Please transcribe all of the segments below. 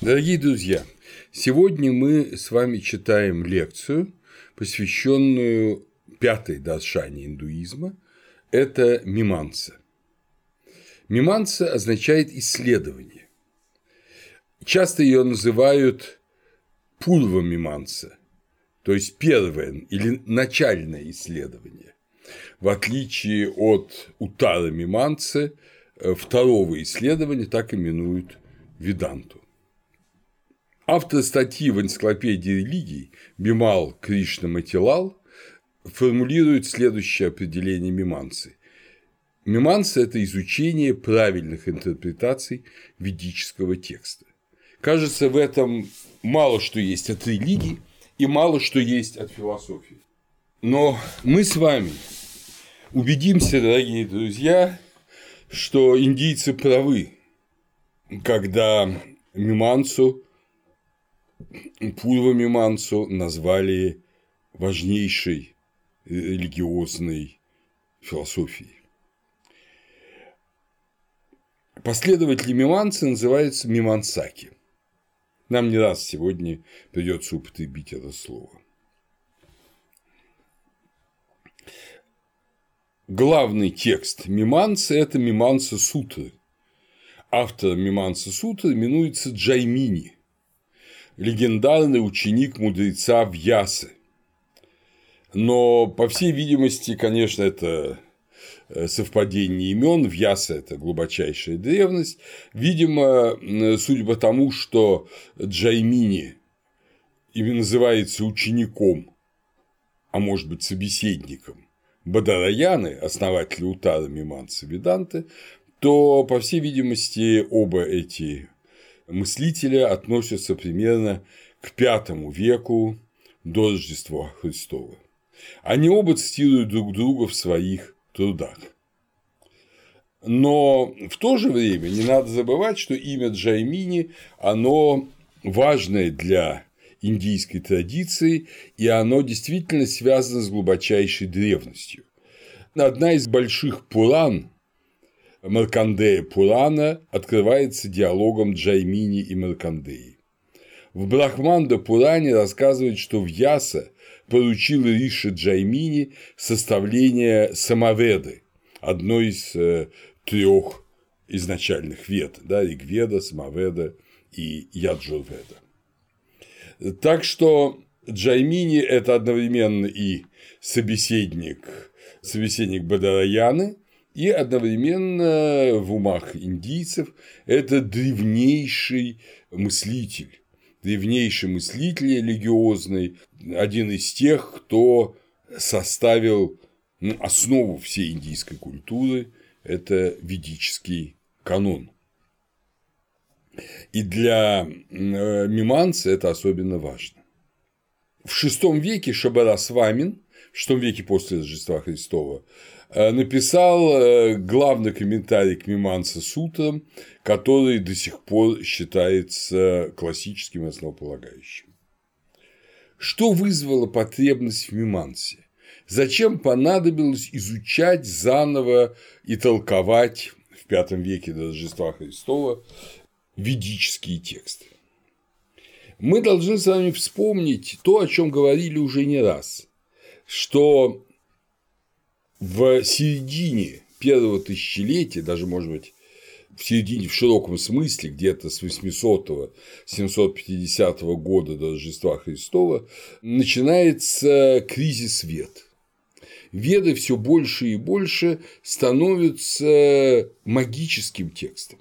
Дорогие друзья, сегодня мы с вами читаем лекцию, посвященную пятой даршане индуизма – это миманса. Миманса означает исследование. Часто ее называют пурва миманса, то есть первое или начальное исследование. В отличие от утара миманцы, второго исследования так именуют Веданту. Автор статьи в энциклопедии религий Бимал Кришна Матилал формулирует следующее определение миманцы. Миманса – это изучение правильных интерпретаций ведического текста. Кажется, в этом мало что есть от религии и мало что есть от философии. Но мы с вами убедимся, дорогие друзья, что индийцы правы, когда мимансу Пурва Мимансу назвали важнейшей религиозной философией. Последователи Миманцы называются Мимансаки. Нам не раз сегодня придется употребить это слово. Главный текст Миманцы – это Миманса Сутры. Автор Миманса Сутры именуется Джаймини – легендарный ученик мудреца Вьясы. Но, по всей видимости, конечно, это э, совпадение имен, Вьяса – это глубочайшая древность. Видимо, судя по тому, что Джаймини именно называется учеником, а может быть собеседником Бадараяны, основателя Утара Миманса Веданты, то, по всей видимости, оба эти мыслителя относятся примерно к V веку до Рождества Христова. Они оба цитируют друг друга в своих трудах. Но в то же время не надо забывать, что имя Джаймини, оно важное для индийской традиции, и оно действительно связано с глубочайшей древностью. Одна из больших пуран, Маркандея Пурана открывается диалогом Джаймини и Маркандеи. В Брахманда Пуране рассказывает, что Вьяса поручил Риши Джаймини составление самоведы, одной из э, трех изначальных вед, да, Ригведа, Самаведа и Яджурведа. Так что Джаймини – это одновременно и собеседник, собеседник Бадараяны – и одновременно в умах индийцев это древнейший мыслитель, древнейший мыслитель религиозный, один из тех, кто составил ну, основу всей индийской культуры – это ведический канон. И для миманца это особенно важно. В VI веке Шабарасвамин, в VI веке после Рождества Христова, Э, написал э, главный комментарий к Миманса Сутрам, который до сих пор считается классическим и основополагающим. Что вызвало потребность в Мимансе? Зачем понадобилось изучать заново и толковать в V веке до Рождества Христова ведические тексты? Мы должны с вами вспомнить то, о чем говорили уже не раз, что в середине первого тысячелетия, даже, может быть, в середине в широком смысле, где-то с 800-750 года до Рождества Христова, начинается кризис вет. Веды все больше и больше становятся магическим текстом.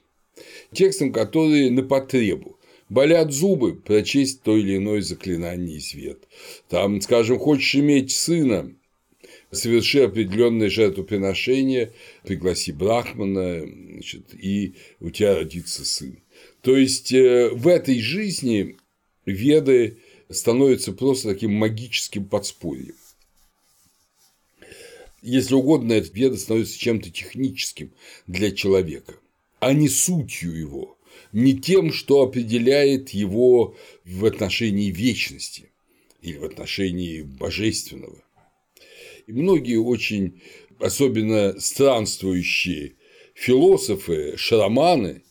Текстом, который на потребу. Болят зубы, прочесть то или иное заклинание из вет. Там, скажем, хочешь иметь сына, соверши определенное жертвоприношение, пригласи Брахмана, значит, и у тебя родится сын. То есть э, в этой жизни веды становятся просто таким магическим подспорьем. Если угодно, эта веда становится чем-то техническим для человека, а не сутью его, не тем, что определяет его в отношении вечности или в отношении божественного. И многие очень, особенно странствующие философы, шраманы,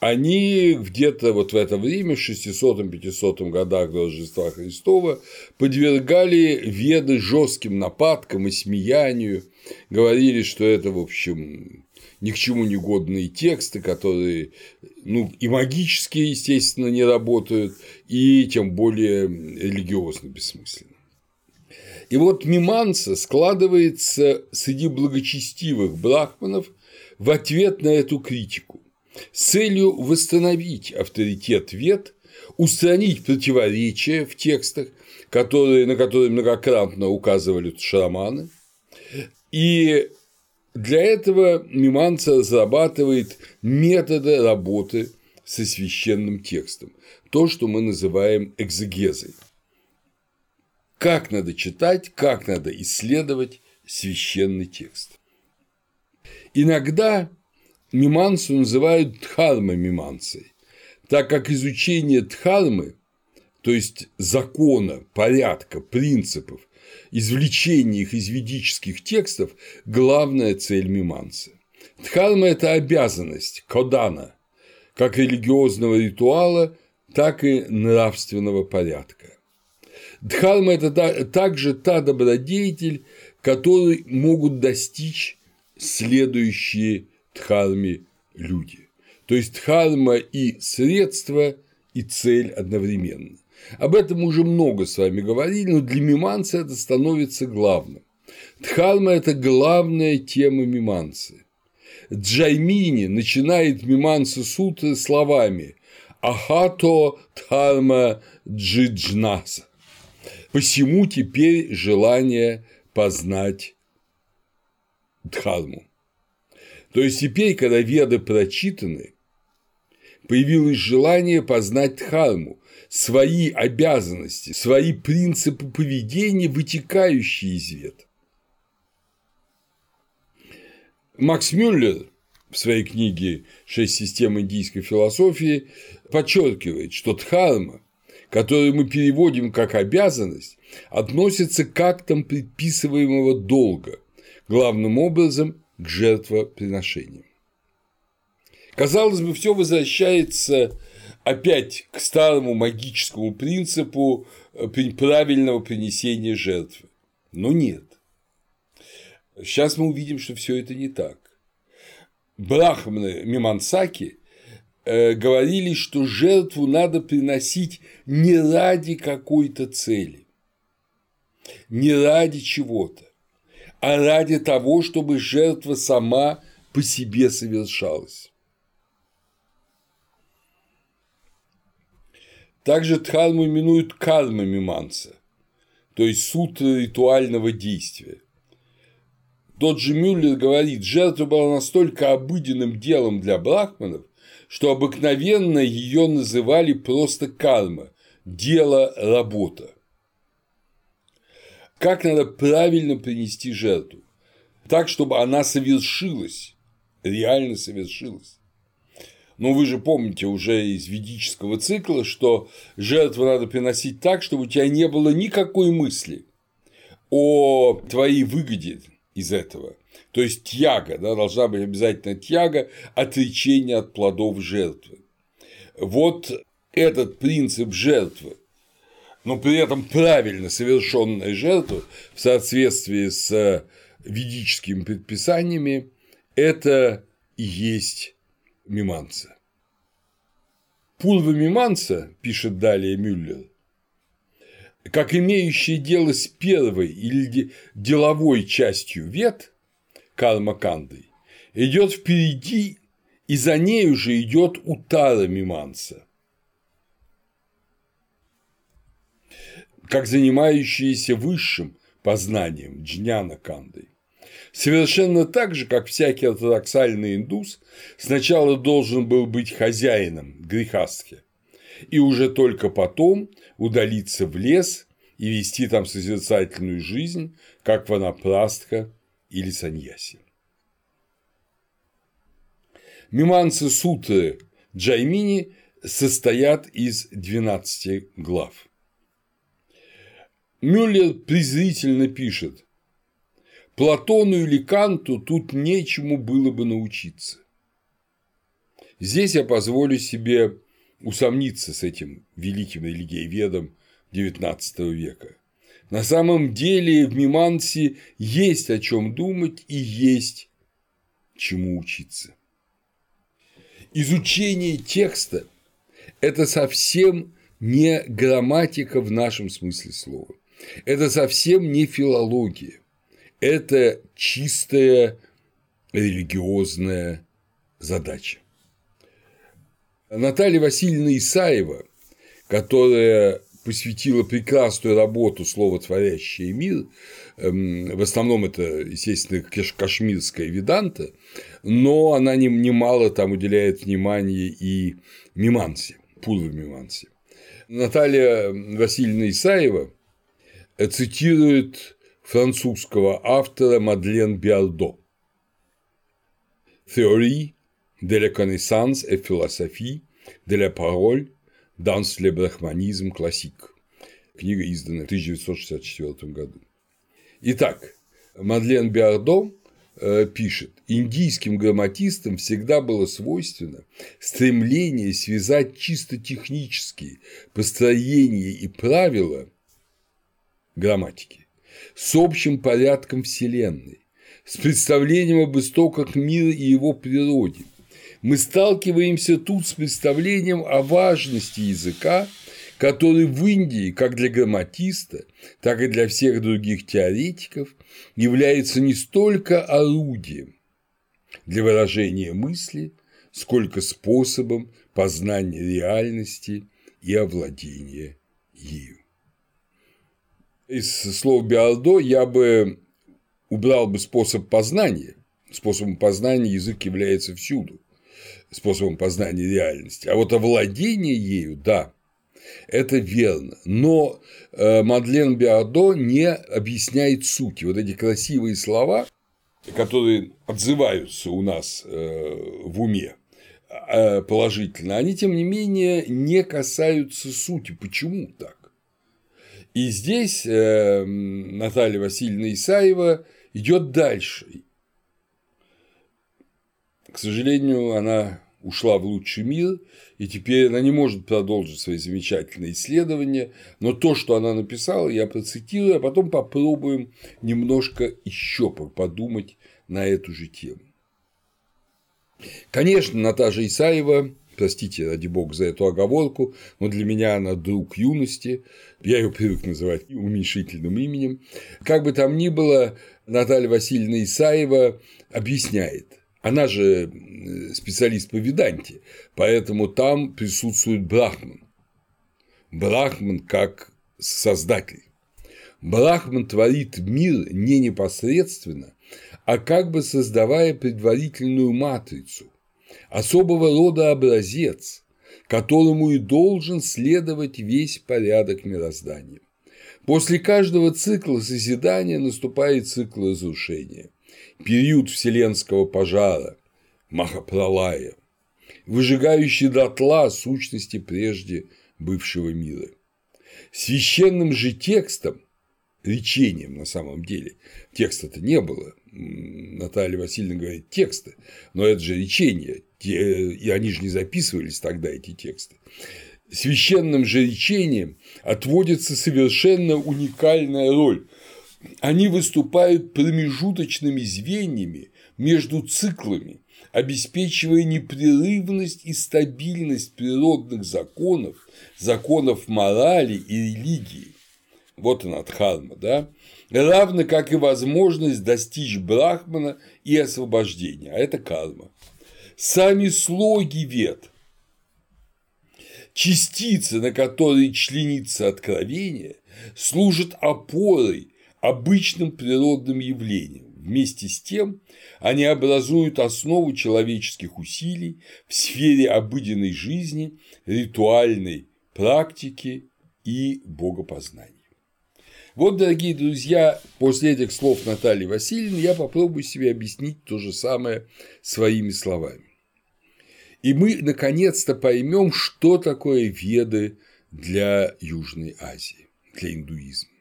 они где-то вот в это время, в 600-500 годах до Рождества Христова, подвергали веды жестким нападкам и смеянию, говорили, что это, в общем, ни к чему не годные тексты, которые ну, и магически, естественно, не работают, и тем более религиозно бессмысленны. И вот миманса складывается среди благочестивых брахманов в ответ на эту критику с целью восстановить авторитет вет, устранить противоречия в текстах, которые, на которые многократно указывали шаманы, и для этого Миманца разрабатывает методы работы со священным текстом, то, что мы называем экзегезой. Как надо читать, как надо исследовать священный текст. Иногда мимансу называют дхарма-мимансой, так как изучение дхармы, то есть закона, порядка, принципов, извлечение их из ведических текстов – главная цель мимансы. Дхарма – это обязанность, кодана, как религиозного ритуала, так и нравственного порядка. Дхарма – это также та добродетель, которой могут достичь следующие дхарме люди. То есть дхарма и средство, и цель одновременно. Об этом уже много с вами говорили, но для миманца это становится главным. Дхарма – это главная тема миманцы. Джаймини начинает миманса сутры словами «Ахато дхарма джиджнаса». Посему теперь желание познать дхарму. То есть теперь, когда веды прочитаны, появилось желание познать дхарму, свои обязанности, свои принципы поведения, вытекающие из вет. Макс Мюллер в своей книге «Шесть систем индийской философии» подчеркивает, что дхарма, которую мы переводим как обязанность, относится к актам предписываемого долга, главным образом к жертвоприношениям. Казалось бы, все возвращается опять к старому магическому принципу э, правильного принесения жертвы. Но нет. Сейчас мы увидим, что все это не так. Брахманы Мимансаки э, говорили, что жертву надо приносить не ради какой-то цели, не ради чего-то, а ради того, чтобы жертва сама по себе совершалась. Также дхарму именуют карма миманса, то есть сутры ритуального действия. Тот же Мюллер говорит, жертва была настолько обыденным делом для брахманов, что обыкновенно ее называли просто карма – дело, работа как надо правильно принести жертву, так, чтобы она совершилась, реально совершилась. Но вы же помните уже из ведического цикла, что жертву надо приносить так, чтобы у тебя не было никакой мысли о твоей выгоде из этого. То есть тяга, да, должна быть обязательно тяга, отречение от плодов жертвы. Вот этот принцип жертвы, но при этом правильно совершенная жертва в соответствии с ведическими предписаниями – это и есть миманца. Пурва миманца, пишет далее Мюллер, как имеющее дело с первой или деловой частью вет, кармакандой, идет впереди, и за ней уже идет утара миманца – как занимающиеся высшим познанием джняна кандой. Совершенно так же, как всякий ортодоксальный индус сначала должен был быть хозяином грехастхи, и уже только потом удалиться в лес и вести там созерцательную жизнь, как ванапрастха или саньяси. Миманцы сутры Джаймини состоят из 12 глав. Мюллер презрительно пишет Платону или Канту тут нечему было бы научиться. Здесь я позволю себе усомниться с этим великим религиоведом XIX века. На самом деле в Мимансе есть о чем думать и есть чему учиться. Изучение текста – это совсем не грамматика в нашем смысле слова. Это совсем не филология. Это чистая религиозная задача. Наталья Васильевна Исаева, которая посвятила прекрасную работу «Словотворящий мир», эм, в основном это, естественно, кашмирская веданта, но она немало там уделяет внимания и мимансе, пурва мимансе. Наталья Васильевна Исаева цитирует французского автора Мадлен Биардо. Théorie de la connaissance et philosophie de la parole le brахманизм classique. Книга издана в 1964 году. Итак, Мадлен Биардо э, пишет, индийским грамматистам всегда было свойственно стремление связать чисто технические построения и правила грамматики с общим порядком Вселенной, с представлением об истоках мира и его природе. Мы сталкиваемся тут с представлением о важности языка, который в Индии, как для грамматиста, так и для всех других теоретиков, является не столько орудием для выражения мысли, сколько способом познания реальности и овладения ею. Из слова «биалдо» я бы убрал бы способ познания, способом познания язык является всюду, способом познания реальности, а вот овладение ею, да, это верно, но э, Мадлен Биардо не объясняет сути. Вот эти красивые слова, которые отзываются у нас э, в уме э, положительно, они, тем не менее, не касаются сути. Почему так? И здесь Наталья Васильевна Исаева идет дальше. К сожалению, она ушла в лучший мир, и теперь она не может продолжить свои замечательные исследования, но то, что она написала, я процитирую, а потом попробуем немножко еще подумать на эту же тему. Конечно, Наташа Исаева, простите, ради бога, за эту оговорку, но для меня она друг юности, я ее привык называть уменьшительным именем. Как бы там ни было, Наталья Васильевна Исаева объясняет. Она же специалист по веданте, поэтому там присутствует Брахман. Брахман как создатель. Брахман творит мир не непосредственно, а как бы создавая предварительную матрицу, особого рода образец, которому и должен следовать весь порядок мироздания. После каждого цикла созидания наступает цикл разрушения, период вселенского пожара, Махапралая, выжигающий дотла сущности прежде бывшего мира. Священным же текстом, речением на самом деле, текста-то не было, Наталья Васильевна говорит тексты, но это же речение, и они же не записывались тогда, эти тексты. Священным же речением отводится совершенно уникальная роль. Они выступают промежуточными звеньями между циклами, обеспечивая непрерывность и стабильность природных законов, законов морали и религии. Вот она, Дхарма, да? Равно как и возможность достичь брахмана и освобождения, а это карма. Сами слоги вет, частицы, на которые членится откровение, служат опорой обычным природным явлениям. Вместе с тем они образуют основу человеческих усилий в сфере обыденной жизни, ритуальной практики и богопознания. Вот, дорогие друзья, после этих слов Натальи Васильевны я попробую себе объяснить то же самое своими словами. И мы наконец-то поймем, что такое веды для Южной Азии, для индуизма.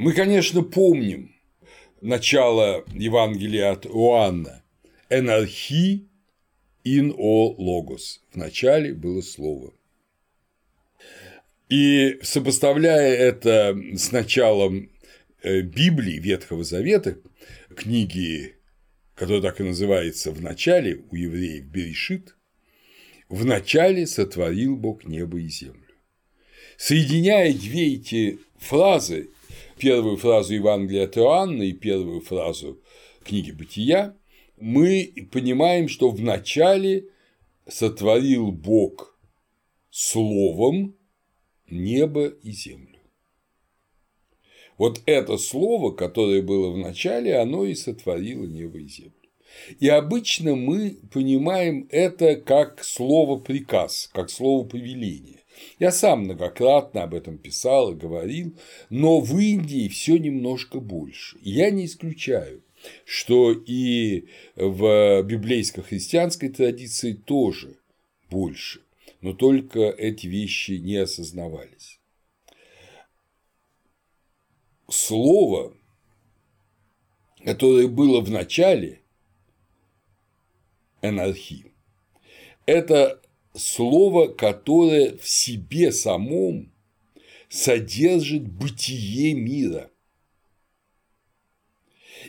Мы, конечно, помним начало Евангелия от Иоанна – энархи in о логос. В начале было слово. И сопоставляя это с началом э, Библии Ветхого Завета, книги, которая так и называется «В начале» у евреев Берешит, «В начале сотворил Бог небо и землю». Соединяя две эти фразы, первую фразу Евангелия от Иоанна и первую фразу книги Бытия, мы понимаем, что в начале сотворил Бог словом небо и землю. Вот это слово, которое было в начале, оно и сотворило небо и землю. И обычно мы понимаем это как слово приказ, как слово повеление. Я сам многократно об этом писал и говорил, но в Индии все немножко больше. Я не исключаю, что и в библейско-христианской традиции тоже больше, но только эти вещи не осознавались. Слово, которое было в начале анархии, это слово, которое в себе самом содержит бытие мира.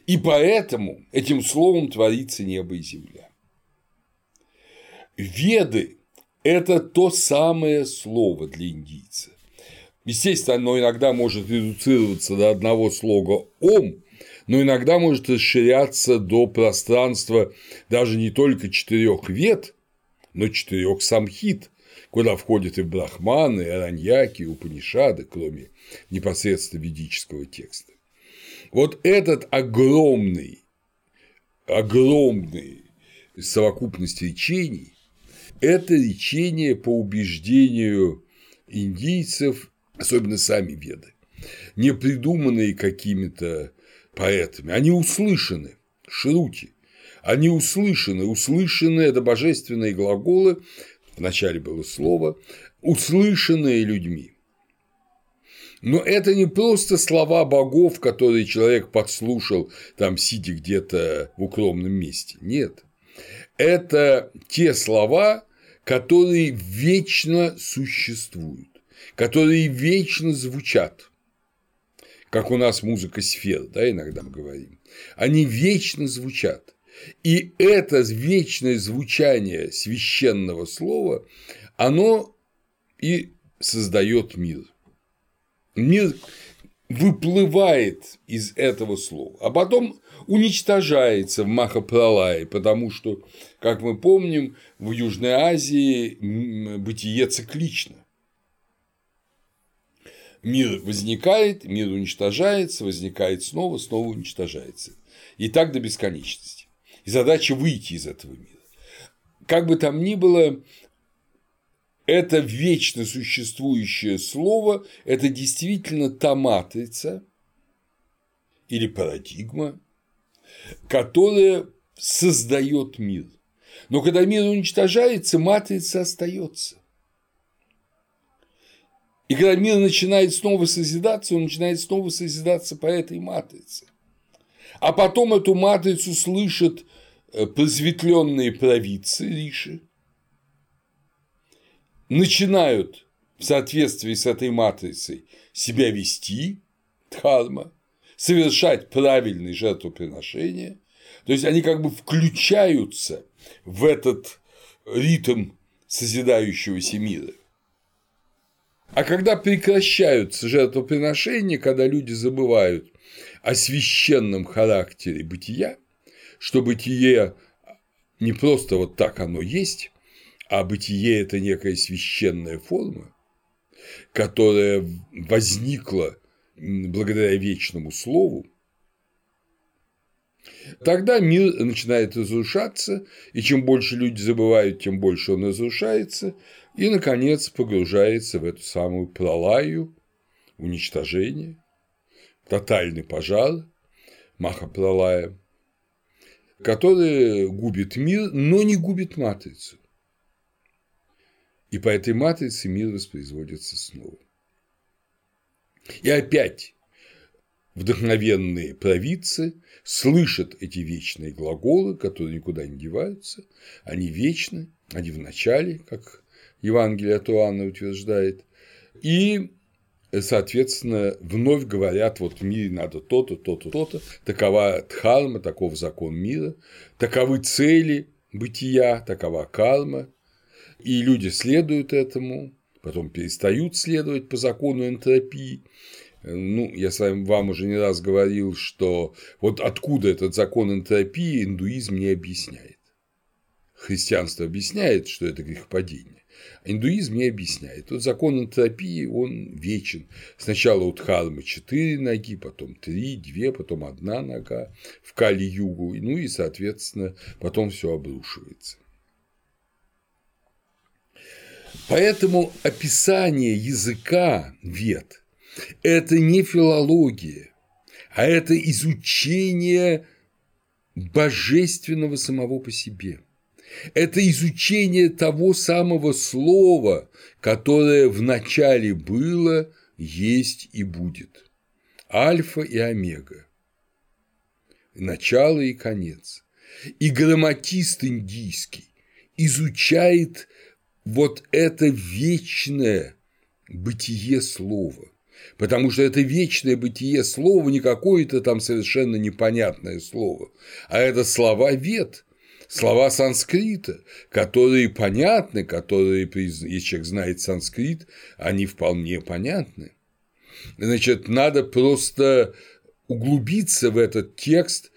И поэтому этим словом творится небо и земля. Веды – это то самое слово для индийца. Естественно, оно иногда может редуцироваться до одного слога «ом», но иногда может расширяться до пространства даже не только четырех вет, но четырех самхит, куда входят и брахманы, и араньяки, и упанишады, кроме непосредственно ведического текста. Вот этот огромный, огромный совокупность речений – это речение по убеждению индийцев, особенно сами веды, не придуманные какими-то поэтами, они услышаны, шрути, они услышаны, услышаны – это божественные глаголы, вначале было слово, услышанные людьми. Но это не просто слова богов, которые человек подслушал, там, сидя где-то в укромном месте. Нет. Это те слова, которые вечно существуют, которые вечно звучат. Как у нас музыка сфер, да, иногда мы говорим. Они вечно звучат. И это вечное звучание священного слова, оно и создает мир мир выплывает из этого слова, а потом уничтожается в Махапралае, потому что, как мы помним, в Южной Азии бытие циклично. Мир возникает, мир уничтожается, возникает снова, снова уничтожается. И так до бесконечности. И задача выйти из этого мира. Как бы там ни было, это вечно существующее слово, это действительно та матрица или парадигма, которая создает мир. Но когда мир уничтожается, матрица остается. И когда мир начинает снова созидаться, он начинает снова созидаться по этой матрице. А потом эту матрицу слышат просветленные провидцы Риши, начинают в соответствии с этой матрицей себя вести, дхарма, совершать правильные жертвоприношения, то есть они как бы включаются в этот ритм созидающегося мира. А когда прекращаются жертвоприношения, когда люди забывают о священном характере бытия, что бытие не просто вот так оно есть, а бытие – это некая священная форма, которая возникла благодаря вечному слову, тогда мир начинает разрушаться, и чем больше люди забывают, тем больше он разрушается, и, наконец, погружается в эту самую пролаю, уничтожение, тотальный пожар, Махапралая, который губит мир, но не губит матрицу. И по этой матрице мир воспроизводится снова. И опять вдохновенные провидцы слышат эти вечные глаголы, которые никуда не деваются, они вечны, они в начале, как Евангелие от Иоанна утверждает, и соответственно, вновь говорят, вот в мире надо то-то, то-то, то-то, такова дхарма, таков закон мира, таковы цели бытия, такова карма, и люди следуют этому, потом перестают следовать по закону энтропии. Ну, я с вами вам уже не раз говорил, что вот откуда этот закон энтропии индуизм не объясняет. Христианство объясняет, что это грехопадение. Индуизм не объясняет. Вот закон энтропии, он вечен. Сначала у Дхармы четыре ноги, потом три, две, потом одна нога в Кали-Югу, ну и, соответственно, потом все обрушивается. Поэтому описание языка вет – это не филология, а это изучение божественного самого по себе – это изучение того самого слова, которое в начале было, есть и будет. Альфа и омега. Начало и конец. И грамматист индийский изучает вот это вечное бытие слова. Потому что это вечное бытие слова не какое-то там совершенно непонятное слово, а это слова вет, слова санскрита, которые понятны, которые, если человек знает санскрит, они вполне понятны. Значит, надо просто углубиться в этот текст,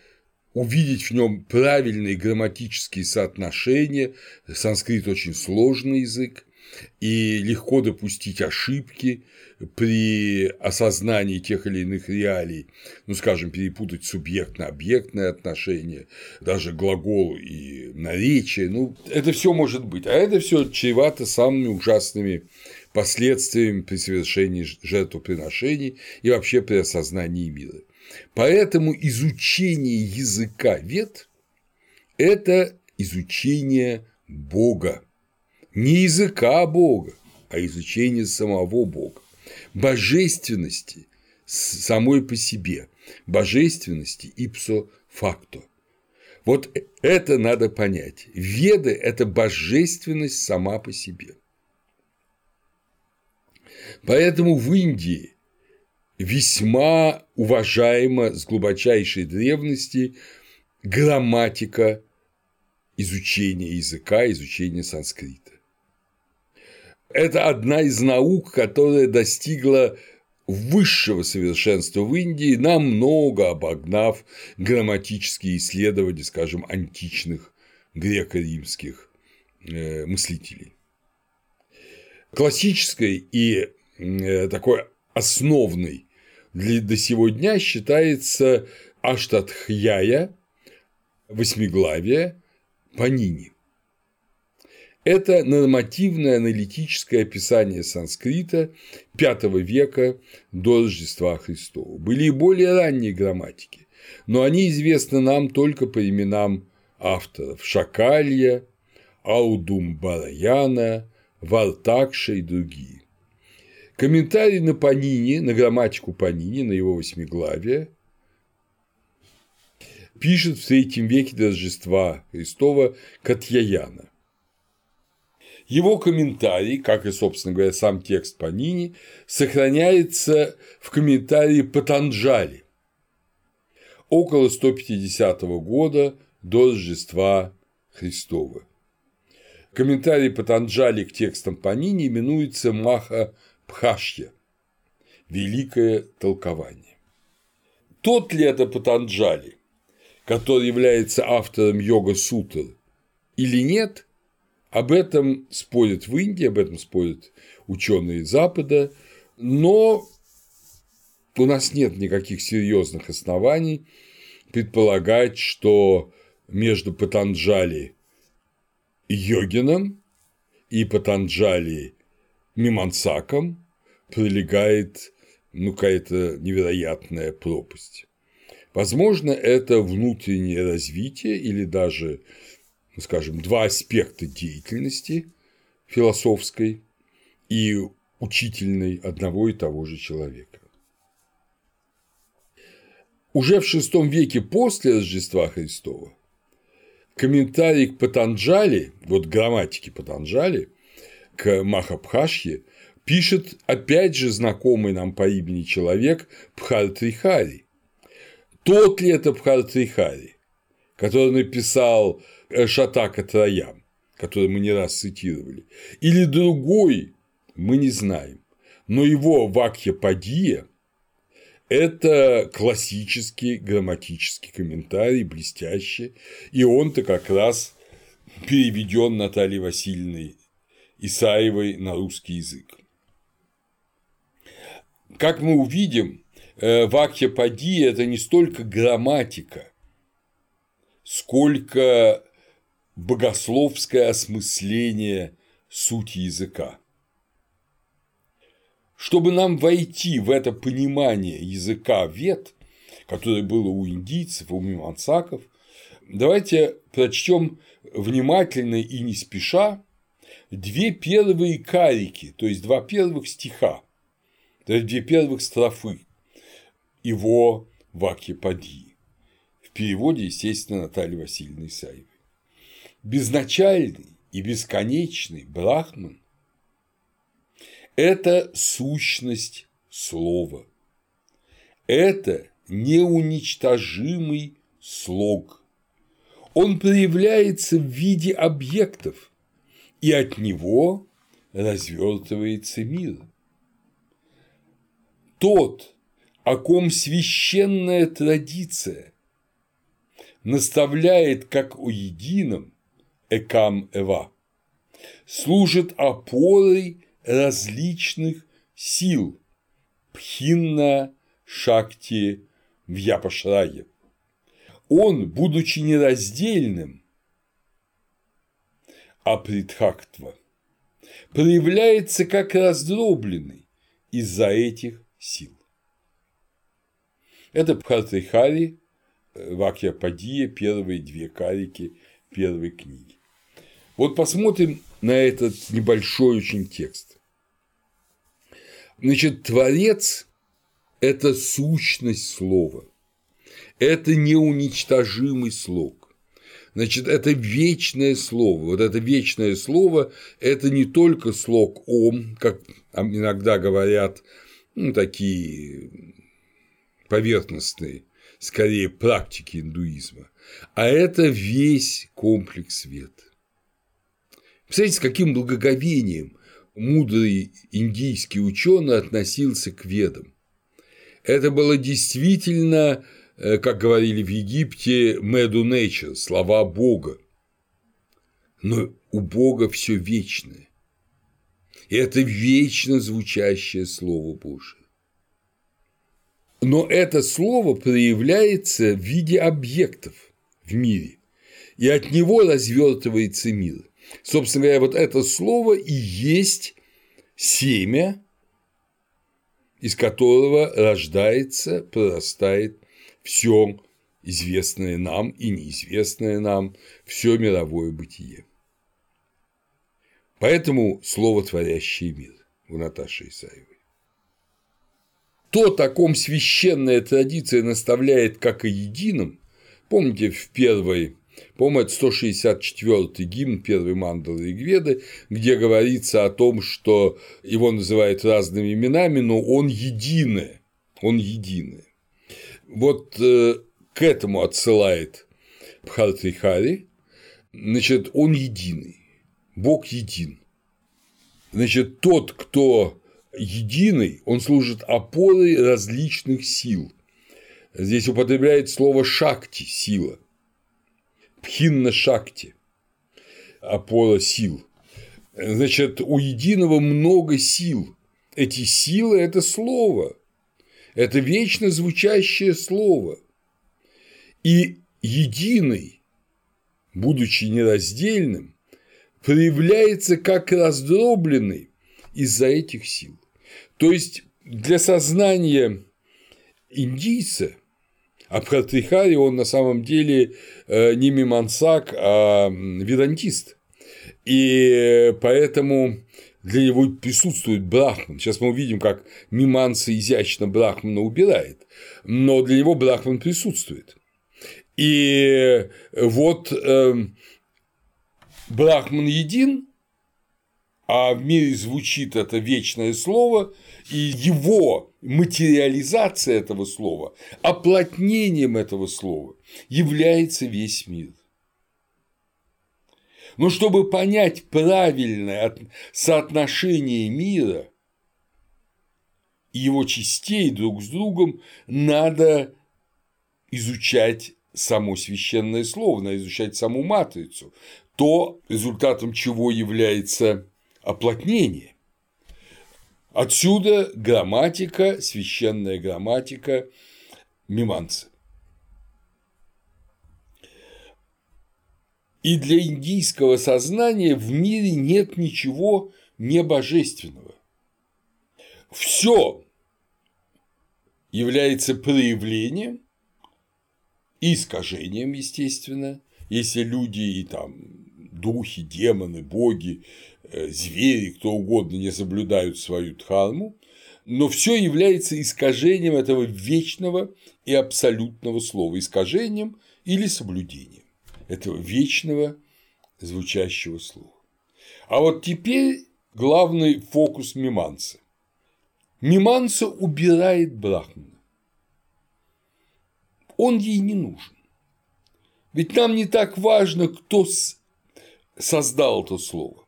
увидеть в нем правильные грамматические соотношения. Санскрит очень сложный язык, и легко допустить ошибки при осознании тех или иных реалий, ну, скажем, перепутать субъектно-объектное отношение, даже глагол и наречие, ну, это все может быть, а это все чревато самыми ужасными последствиями при совершении жертвоприношений и вообще при осознании мира. Поэтому изучение языка вет – это изучение Бога, не языка Бога, а изучение самого Бога, божественности самой по себе, божественности ipso facto. Вот это надо понять. Веды – это божественность сама по себе. Поэтому в Индии весьма уважаема с глубочайшей древности грамматика изучения языка, изучения санскрита. Это одна из наук, которая достигла высшего совершенства в Индии, намного обогнав грамматические исследования, скажем, античных греко-римских э, мыслителей. Классической и э, такой основной для, до сего дня считается Аштатхьяя, восьмиглавие Панини. Это нормативное аналитическое описание санскрита V века до Рождества Христова. Были и более ранние грамматики, но они известны нам только по именам авторов – Шакалья, Аудум Бараяна, Вартакша и другие. Комментарий на Панини, на грамматику Панини, на его восьмиглавие, пишет в III веке до Рождества Христова Катьяяна. Его комментарий, как и, собственно говоря, сам текст Панини, сохраняется в комментарии Патанджали около 150 года до Рождества Христова. Комментарий Патанджали к текстам Панини именуется Маха Пхашья – Великое толкование. Тот ли это Патанджали, который является автором йога-сутр, или нет, об этом спорят в Индии, об этом спорят ученые Запада, но у нас нет никаких серьезных оснований предполагать, что между Патанджали Йогином и Патанджали Мимансаком прилегает ну, какая-то невероятная пропасть. Возможно, это внутреннее развитие или даже скажем, два аспекта деятельности философской и учительной одного и того же человека. Уже в VI веке после Рождества Христова комментарий к Патанджали, вот грамматики Патанджали, к Махабхашье, пишет опять же знакомый нам по имени человек Пхартрихари. Тот ли это Пхартрихари, который написал Шатака Троям, который мы не раз цитировали, или другой, мы не знаем. Но его Вакья Падия – это классический грамматический комментарий, блестящий, и он-то как раз переведен Натальей Васильевной Исаевой на русский язык. Как мы увидим, э, Вакья Падия – это не столько грамматика, сколько богословское осмысление сути языка. Чтобы нам войти в это понимание языка вет, которое было у индийцев, у мимансаков, давайте прочтем внимательно и не спеша две первые карики, то есть два первых стиха, то есть две первых строфы его Вакьяпадьи. В переводе, естественно, Натальи Васильевны Исаевой. Безначальный и бесконечный Брахман – это сущность слова. Это неуничтожимый слог. Он проявляется в виде объектов, и от него развертывается мир. Тот, о ком священная традиция наставляет как о едином, Экам Эва, служит опорой различных сил Пхинна Шакти Вьяпашрае. Он, будучи нераздельным, Апритхактва, проявляется как раздробленный из-за этих сил. Это Бхартрихари, Вакьяпадия, первые две карики первой книги. Вот посмотрим на этот небольшой очень текст. Значит, Творец – это сущность слова, это неуничтожимый слог. Значит, это вечное слово. Вот это вечное слово – это не только слог «ом», как иногда говорят ну, такие поверхностные, скорее практики индуизма, а это весь комплекс света. Представляете, с каким благоговением мудрый индийский ученый относился к ведам. Это было действительно, э, как говорили в Египте, «medu nature», слова Бога. Но у Бога все вечное. И это вечно звучащее Слово Божие. Но это слово проявляется в виде объектов в мире, и от него развертывается мир. Собственно говоря, вот это слово и есть семя, из которого рождается, прорастает все известное нам и неизвестное нам, все мировое бытие. Поэтому слово творящий мир у Наташи Исаевой то, о ком священная традиция наставляет как о едином, помните в первой по-моему, это 164-й гимн первой мандалы Игведы, где говорится о том, что его называют разными именами, но он единое, он единое. Вот э, к этому отсылает Бхартрихари, значит, он единый, Бог един. Значит, тот, кто единый, он служит опорой различных сил. Здесь употребляет слово шакти – сила, пхинна шакти – опора сил. Значит, у единого много сил. Эти силы – это слово, это вечно звучащее слово. И единый, будучи нераздельным, проявляется как раздробленный из-за этих сил. То есть для сознания индийца Абхатрихари он на самом деле э, не мимансак, а ведантист. И поэтому для него присутствует Брахман. Сейчас мы увидим, как Миманса изящно Брахмана убирает, но для него Брахман присутствует. И вот э, Брахман един, а в мире звучит это вечное слово, и его материализация этого слова, оплотнением этого слова является весь мир. Но чтобы понять правильное соотношение мира и его частей друг с другом, надо изучать само священное слово, надо изучать саму матрицу, то результатом чего является оплотнение. Отсюда грамматика, священная грамматика миманца. И для индийского сознания в мире нет ничего небожественного. Все является проявлением искажением, естественно, если люди и там духи, демоны, боги, звери, кто угодно не соблюдают свою дхарму, но все является искажением этого вечного и абсолютного слова, искажением или соблюдением этого вечного звучащего слова. А вот теперь главный фокус Миманса. Миманса убирает Брахмана. Он ей не нужен. Ведь нам не так важно, кто создал это слово.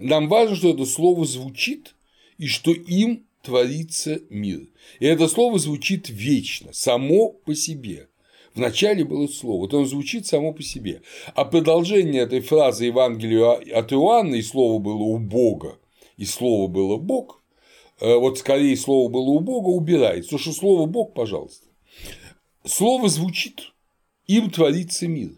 Нам важно, что это слово звучит и что им творится мир. И это слово звучит вечно, само по себе. Вначале было слово, вот оно звучит само по себе. А продолжение этой фразы Евангелия от Иоанна «и слово было у Бога», и слово было Бог, э, вот скорее слово было у Бога убирается, потому что слово Бог, пожалуйста. Слово звучит, им творится мир.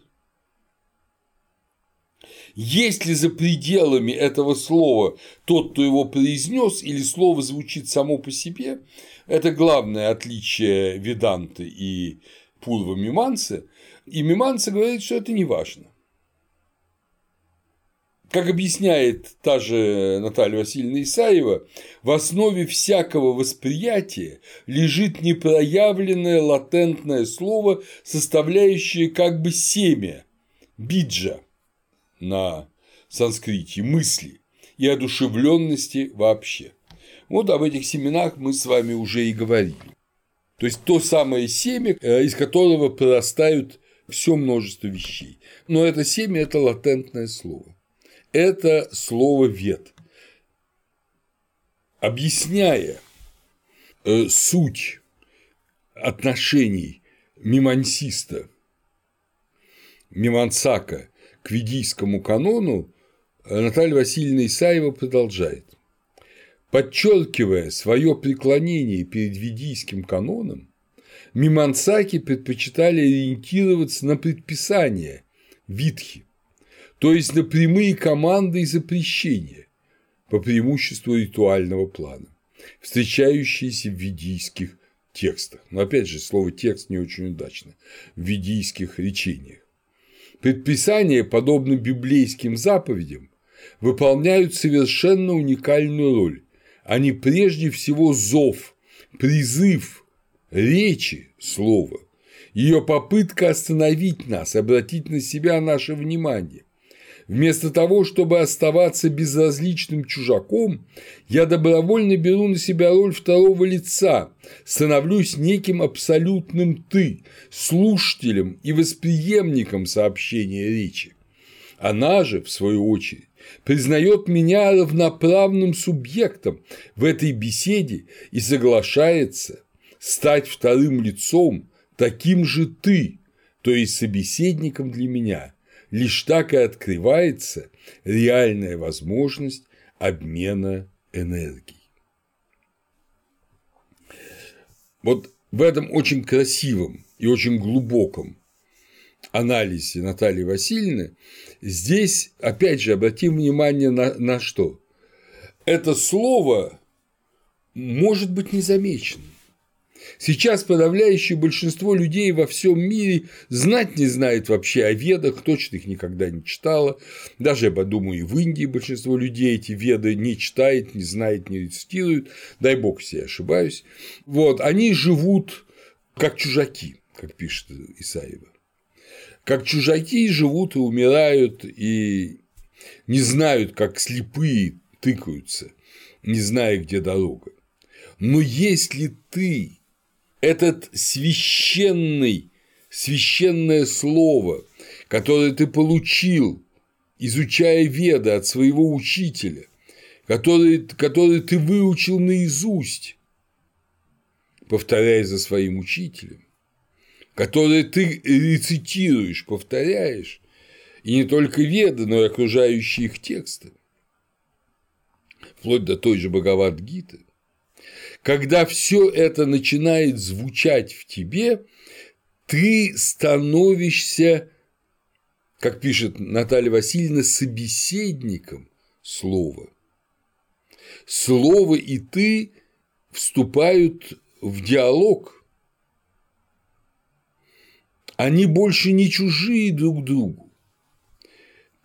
Есть за пределами этого слова тот, кто его произнес, или слово звучит само по себе, это главное отличие Веданты и Пурва Миманцы, и Миманца говорит, что это не важно. Как объясняет та же Наталья Васильевна Исаева, в основе всякого восприятия лежит непроявленное латентное слово, составляющее как бы семя, биджа на санскрите, мысли и одушевленности вообще. Вот об этих семенах мы с вами уже и говорили. То есть то самое семя, э, из которого прорастают все множество вещей. Но это семя – это латентное слово. Это слово «вет». Объясняя э, суть отношений мимансиста, мимансака к ведийскому канону, Наталья Васильевна Исаева продолжает. Подчеркивая свое преклонение перед ведийским каноном, мимансаки предпочитали ориентироваться на предписания витхи, то есть на прямые команды и запрещения по преимуществу ритуального плана, встречающиеся в ведийских текстах. Но опять же, слово текст не очень удачно в ведийских речениях. Предписания, подобно библейским заповедям, выполняют совершенно уникальную роль они прежде всего зов, призыв, речи слова, ее попытка остановить нас, обратить на себя наше внимание. Вместо того, чтобы оставаться безразличным чужаком, я добровольно беру на себя роль второго лица, становлюсь неким абсолютным «ты», слушателем и восприемником сообщения речи. Она же, в свою очередь, признает меня равноправным субъектом в этой беседе и соглашается стать вторым лицом, таким же ты, то есть собеседником для меня. Лишь так и открывается реальная возможность обмена энергией. Вот в этом очень красивом и очень глубоком анализе Натальи Васильевны Здесь, опять же, обратим внимание на, на что? Это слово может быть незамеченным. Сейчас подавляющее большинство людей во всем мире знать не знает вообще о ведах, точно их никогда не читало. Даже, я подумаю, и в Индии большинство людей эти веды не читает, не знает, не рецитирует. Дай бог, если я ошибаюсь. Вот, они живут как чужаки, как пишет Исаева. Как чужаки живут и умирают, и не знают, как слепые тыкаются, не зная, где дорога. Но если ты этот священный, священное слово, которое ты получил, изучая веды от своего учителя, который, который ты выучил наизусть, повторяя за своим учителем, которое ты рецитируешь, повторяешь, и не только веды, но и окружающие их тексты, вплоть до той же Бхагавад-гиты – когда все это начинает звучать в тебе, ты становишься, как пишет Наталья Васильевна, собеседником слова. Слово и ты вступают в диалог. Они больше не чужие друг другу.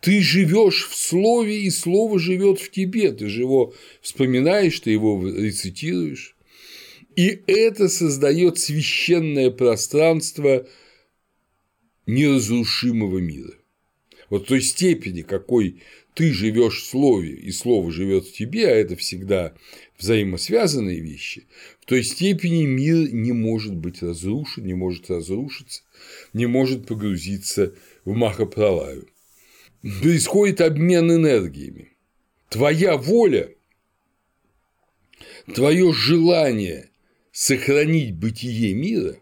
Ты живешь в слове, и слово живет в тебе. Ты же его вспоминаешь, ты его рецитируешь. И это создает священное пространство неразрушимого мира. Вот той степени, какой ты живешь в слове, и слово живет в тебе, а это всегда взаимосвязанные вещи, в той степени мир не может быть разрушен, не может разрушиться, не может погрузиться в махопролаю происходит обмен энергиями. Твоя воля, твое желание сохранить бытие мира,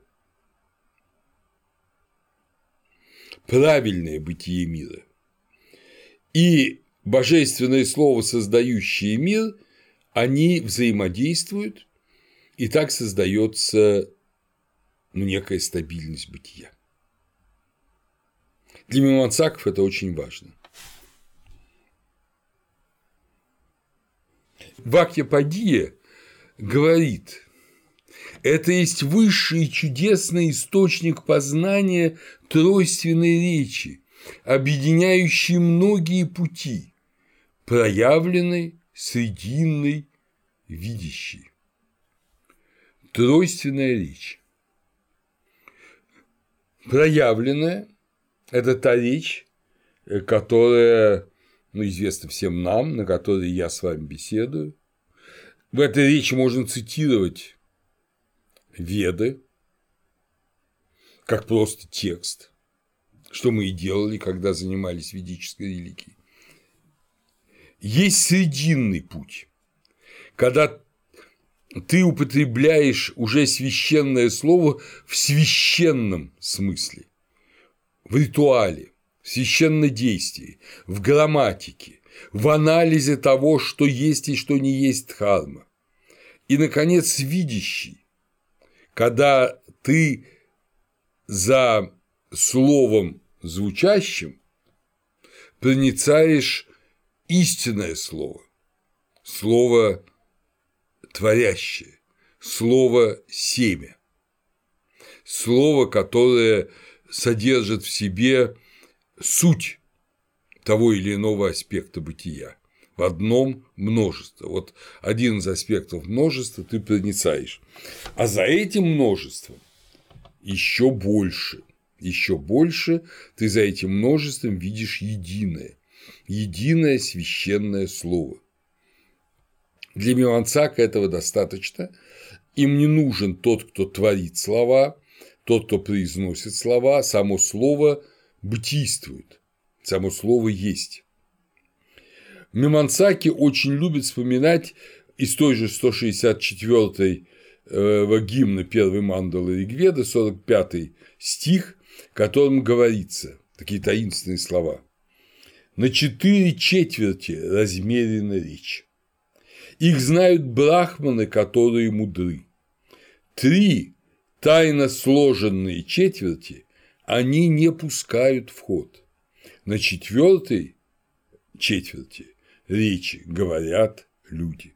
правильное бытие мира и божественное слово, создающее мир, они взаимодействуют, и так создается ну, некая стабильность бытия. Для мимансаков это очень важно. Вакьяпадия говорит, это есть высший и чудесный источник познания тройственной речи, объединяющий многие пути, проявленный, срединный, видящий. Тройственная речь. Проявленная это та речь, э, которая ну, известна всем нам, на которой я с вами беседую. В этой речи можно цитировать Веды, как просто текст, что мы и делали, когда занимались ведической религией. Есть срединный путь, когда ты употребляешь уже священное слово в священном смысле в ритуале, в священнодействии, в грамматике, в анализе того, что есть и что не есть дхарма. И, наконец, видящий, когда ты за словом звучащим проницаешь истинное слово, слово творящее, слово семя, слово, которое содержит в себе суть того или иного аспекта бытия. В одном множество. Вот один из аспектов множества ты проницаешь. А за этим множеством еще больше. Еще больше ты за этим множеством видишь единое. Единое священное слово. Для Мивансака этого достаточно. Им не нужен тот, кто творит слова, тот, кто произносит слова, само слово бытийствует, само слово есть. Мимансаки очень любит вспоминать из той же 164-й э, гимна первой мандалы Ригведа, 45 стих, в котором говорится такие таинственные слова. На четыре четверти размерена речь. Их знают брахманы, которые мудры. Три тайно сложенные четверти они не пускают в ход. На четвертой четверти речи говорят люди.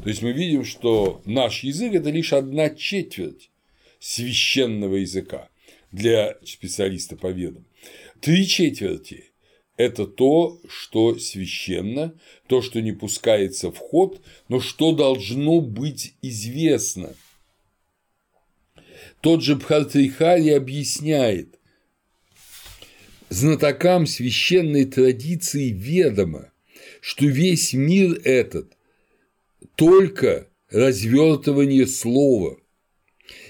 То есть мы видим, что наш язык – это лишь одна четверть священного языка для специалиста по ведам. Три четверти – это то, что священно, то, что не пускается в ход, но что должно быть известно. Тот же Бхартрихари объясняет, знатокам священной традиции ведомо, что весь мир этот только развертывание слова,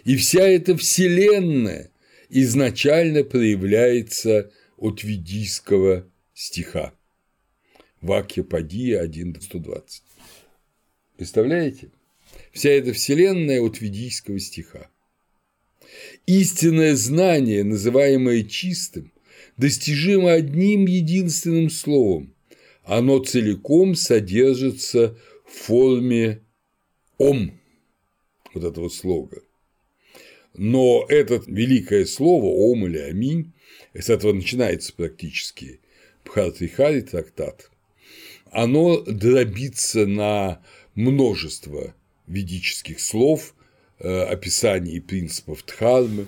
и вся эта вселенная изначально проявляется от ведийского стиха. Вакья Падия 1.120. Представляете? Вся эта вселенная от ведийского стиха. Истинное знание, называемое чистым, достижимо одним единственным словом. Оно целиком содержится в форме «ом» вот этого слога. Но это великое слово «ом» или «аминь» с этого начинается практически Бхартрихари трактат, оно дробится на множество ведических слов, описаний принципов Дхармы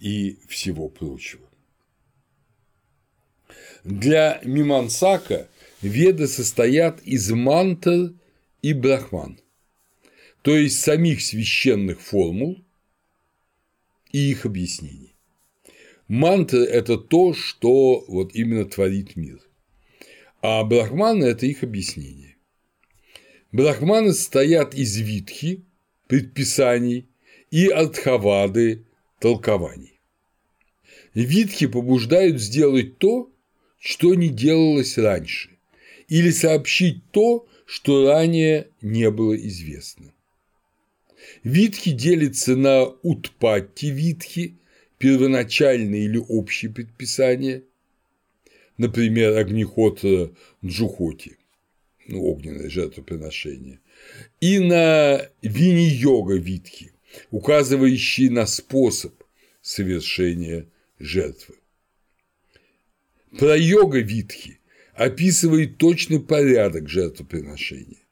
и всего прочего. Для Мимансака веды состоят из мантр и брахман, то есть самих священных формул и их объяснений. Мантра – это то, что вот именно творит мир, а брахманы – это их объяснение. Брахманы стоят из витхи, предписаний и артхавады, толкований. Витхи побуждают сделать то, что не делалось раньше, или сообщить то, что ранее не было известно. Витхи делятся на утпатти витхи, первоначальные или общие предписания, например, огнеход Джухоти, ну, огненное жертвоприношение, и на вини-йога витхи, указывающие на способ совершения жертвы. Про йога Витхи описывает точный порядок жертвоприношения,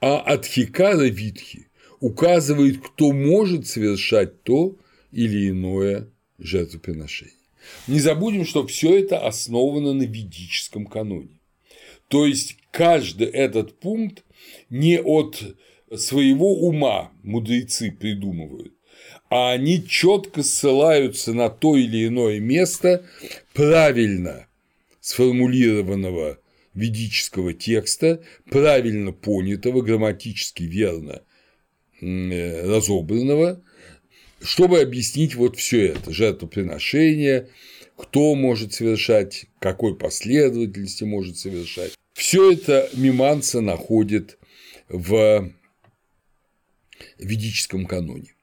а Адхикара Витхи указывает, кто может совершать то или иное жертвоприношение. Не забудем, что все это основано на ведическом каноне. То есть каждый этот пункт не от своего ума мудрецы придумывают, а они четко ссылаются на то или иное место правильно сформулированного ведического текста, правильно понятого, грамматически верно э, разобранного, чтобы объяснить вот все это жертвоприношение, кто может совершать, какой последовательности может совершать. Все это Миманса находит в ведическом каноне.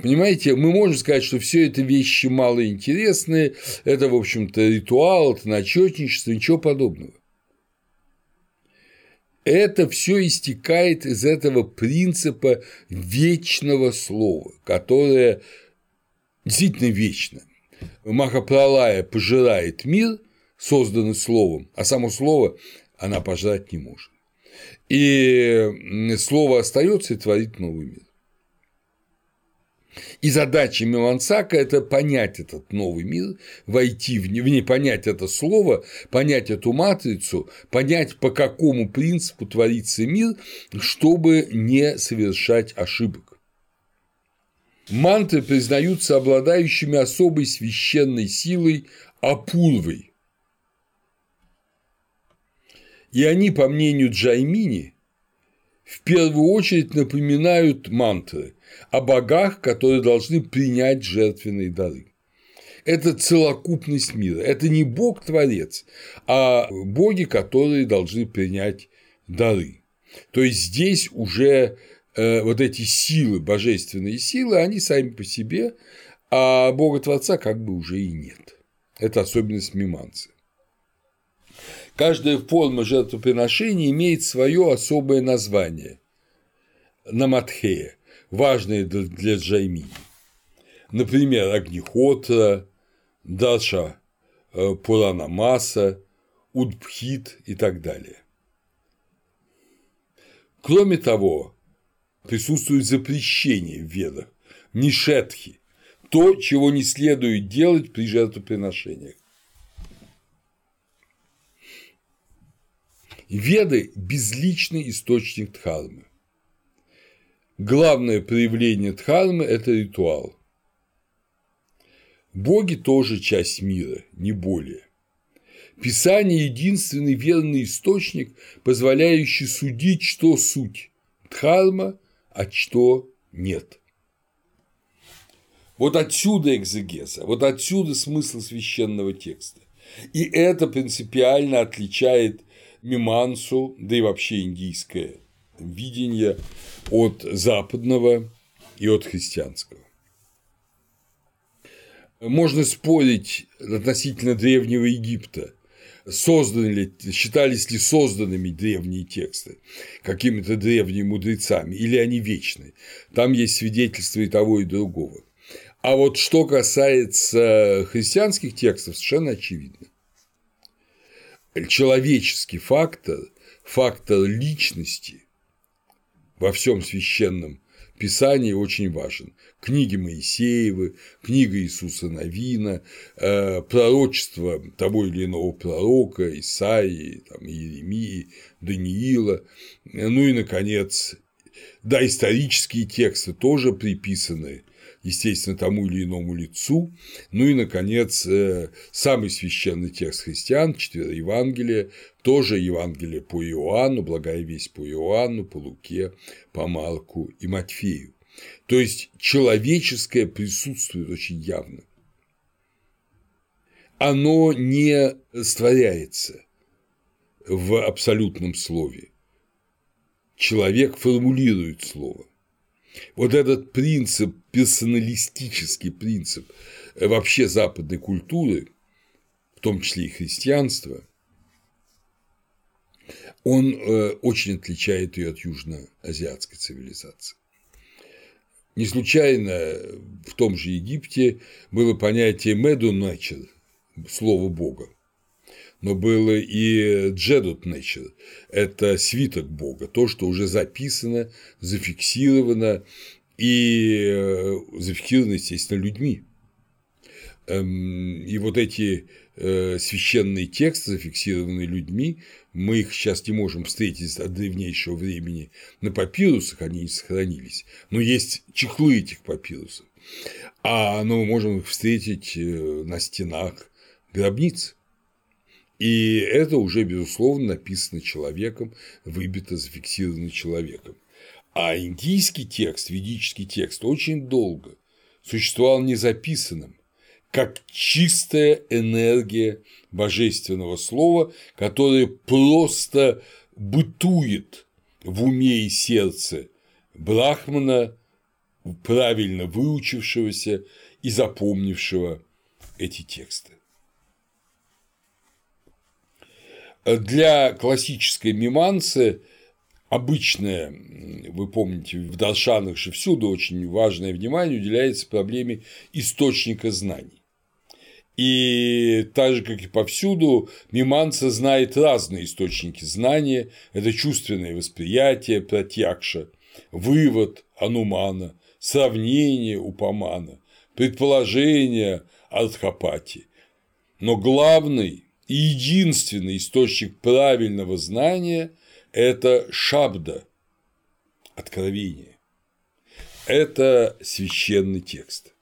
Понимаете, мы можем сказать, что все это вещи малоинтересные, это, в общем-то, ритуал, это начетничество, ничего подобного. Это все истекает из этого принципа вечного слова, которое действительно вечно. Махапралая пожирает мир, созданный словом, а само слово она пожрать не может. И слово остается и творит новый мир. И задача Милансака – это понять этот новый мир, войти в него, понять это слово, понять эту матрицу, понять, по какому принципу творится мир, чтобы не совершать ошибок. Мантры признаются обладающими особой священной силой Апурвой. И они, по мнению Джаймини, в первую очередь напоминают мантры о богах, которые должны принять жертвенные дары. Это целокупность мира. Это не Бог-творец, а боги, которые должны принять дары. То есть здесь уже э, вот эти силы, божественные силы, они сами по себе, а Бога-творца как бы уже и нет. Это особенность миманцы. Каждая форма жертвоприношения имеет свое особое название – наматхея, важное для джаймини. Например, Агнихотра, Даша э, Пурана Маса, Удбхит и так далее. Кроме того, присутствует запрещение в ведах нишетхи – то, чего не следует делать при жертвоприношениях. Веды – безличный источник дхармы. Главное проявление дхармы – это ритуал. Боги тоже часть мира, не более. Писание – единственный верный источник, позволяющий судить, что суть – дхарма, а что нет. Вот отсюда экзегеза, вот отсюда смысл священного текста. И это принципиально отличает мимансу, да и вообще индийское видение от западного и от христианского. Можно спорить относительно Древнего Египта, созданы ли, считались ли созданными древние тексты какими-то древними мудрецами, или они вечны. Там есть свидетельства и того, и другого. А вот что касается христианских текстов, совершенно очевидно. Человеческий фактор, фактор личности во всем священном Писании очень важен. Книги Моисеевы, книга Иисуса Новина, э, пророчество того или иного пророка, Исаии, там, Иеремии, Даниила, ну и, наконец, да, исторические тексты тоже приписаны естественно, тому или иному лицу. Ну и, наконец, э, самый священный текст христиан, четыре Евангелия, тоже Евангелие по Иоанну, благая весть по Иоанну, по Луке, по Марку и Матфею. То есть человеческое присутствует очень явно. Оно не растворяется в абсолютном слове. Человек формулирует слово. Вот этот принцип, персоналистический принцип э, вообще западной культуры, в том числе и христианства, он э, очень отличает ее от южноазиатской цивилизации. Не случайно в том же Египте было понятие «меду nature» – слово Бога но было и Джедут Nature – это свиток Бога, то, что уже записано, зафиксировано и э, зафиксировано, естественно, людьми. Эм, и вот эти э, священные тексты, зафиксированные людьми, мы их сейчас не можем встретить от древнейшего времени на папирусах, они не сохранились, но есть чехлы этих папирусов, а но мы можем их встретить э, на стенах гробниц. И это уже, безусловно, написано человеком, выбито, зафиксировано человеком. А индийский текст, ведический текст очень долго существовал незаписанным, как чистая энергия божественного слова, которое просто бытует в уме и сердце брахмана, правильно выучившегося и запомнившего эти тексты. Для классической миманцы обычное, вы помните, в Даршанах же всюду очень важное внимание уделяется проблеме источника знаний. И так же, как и повсюду, миманца знает разные источники знания. Это чувственное восприятие пратьякша, вывод анумана, сравнение упамана, предположение артхапати. Но главный единственный источник правильного знания – это шабда, откровение. Это священный текст.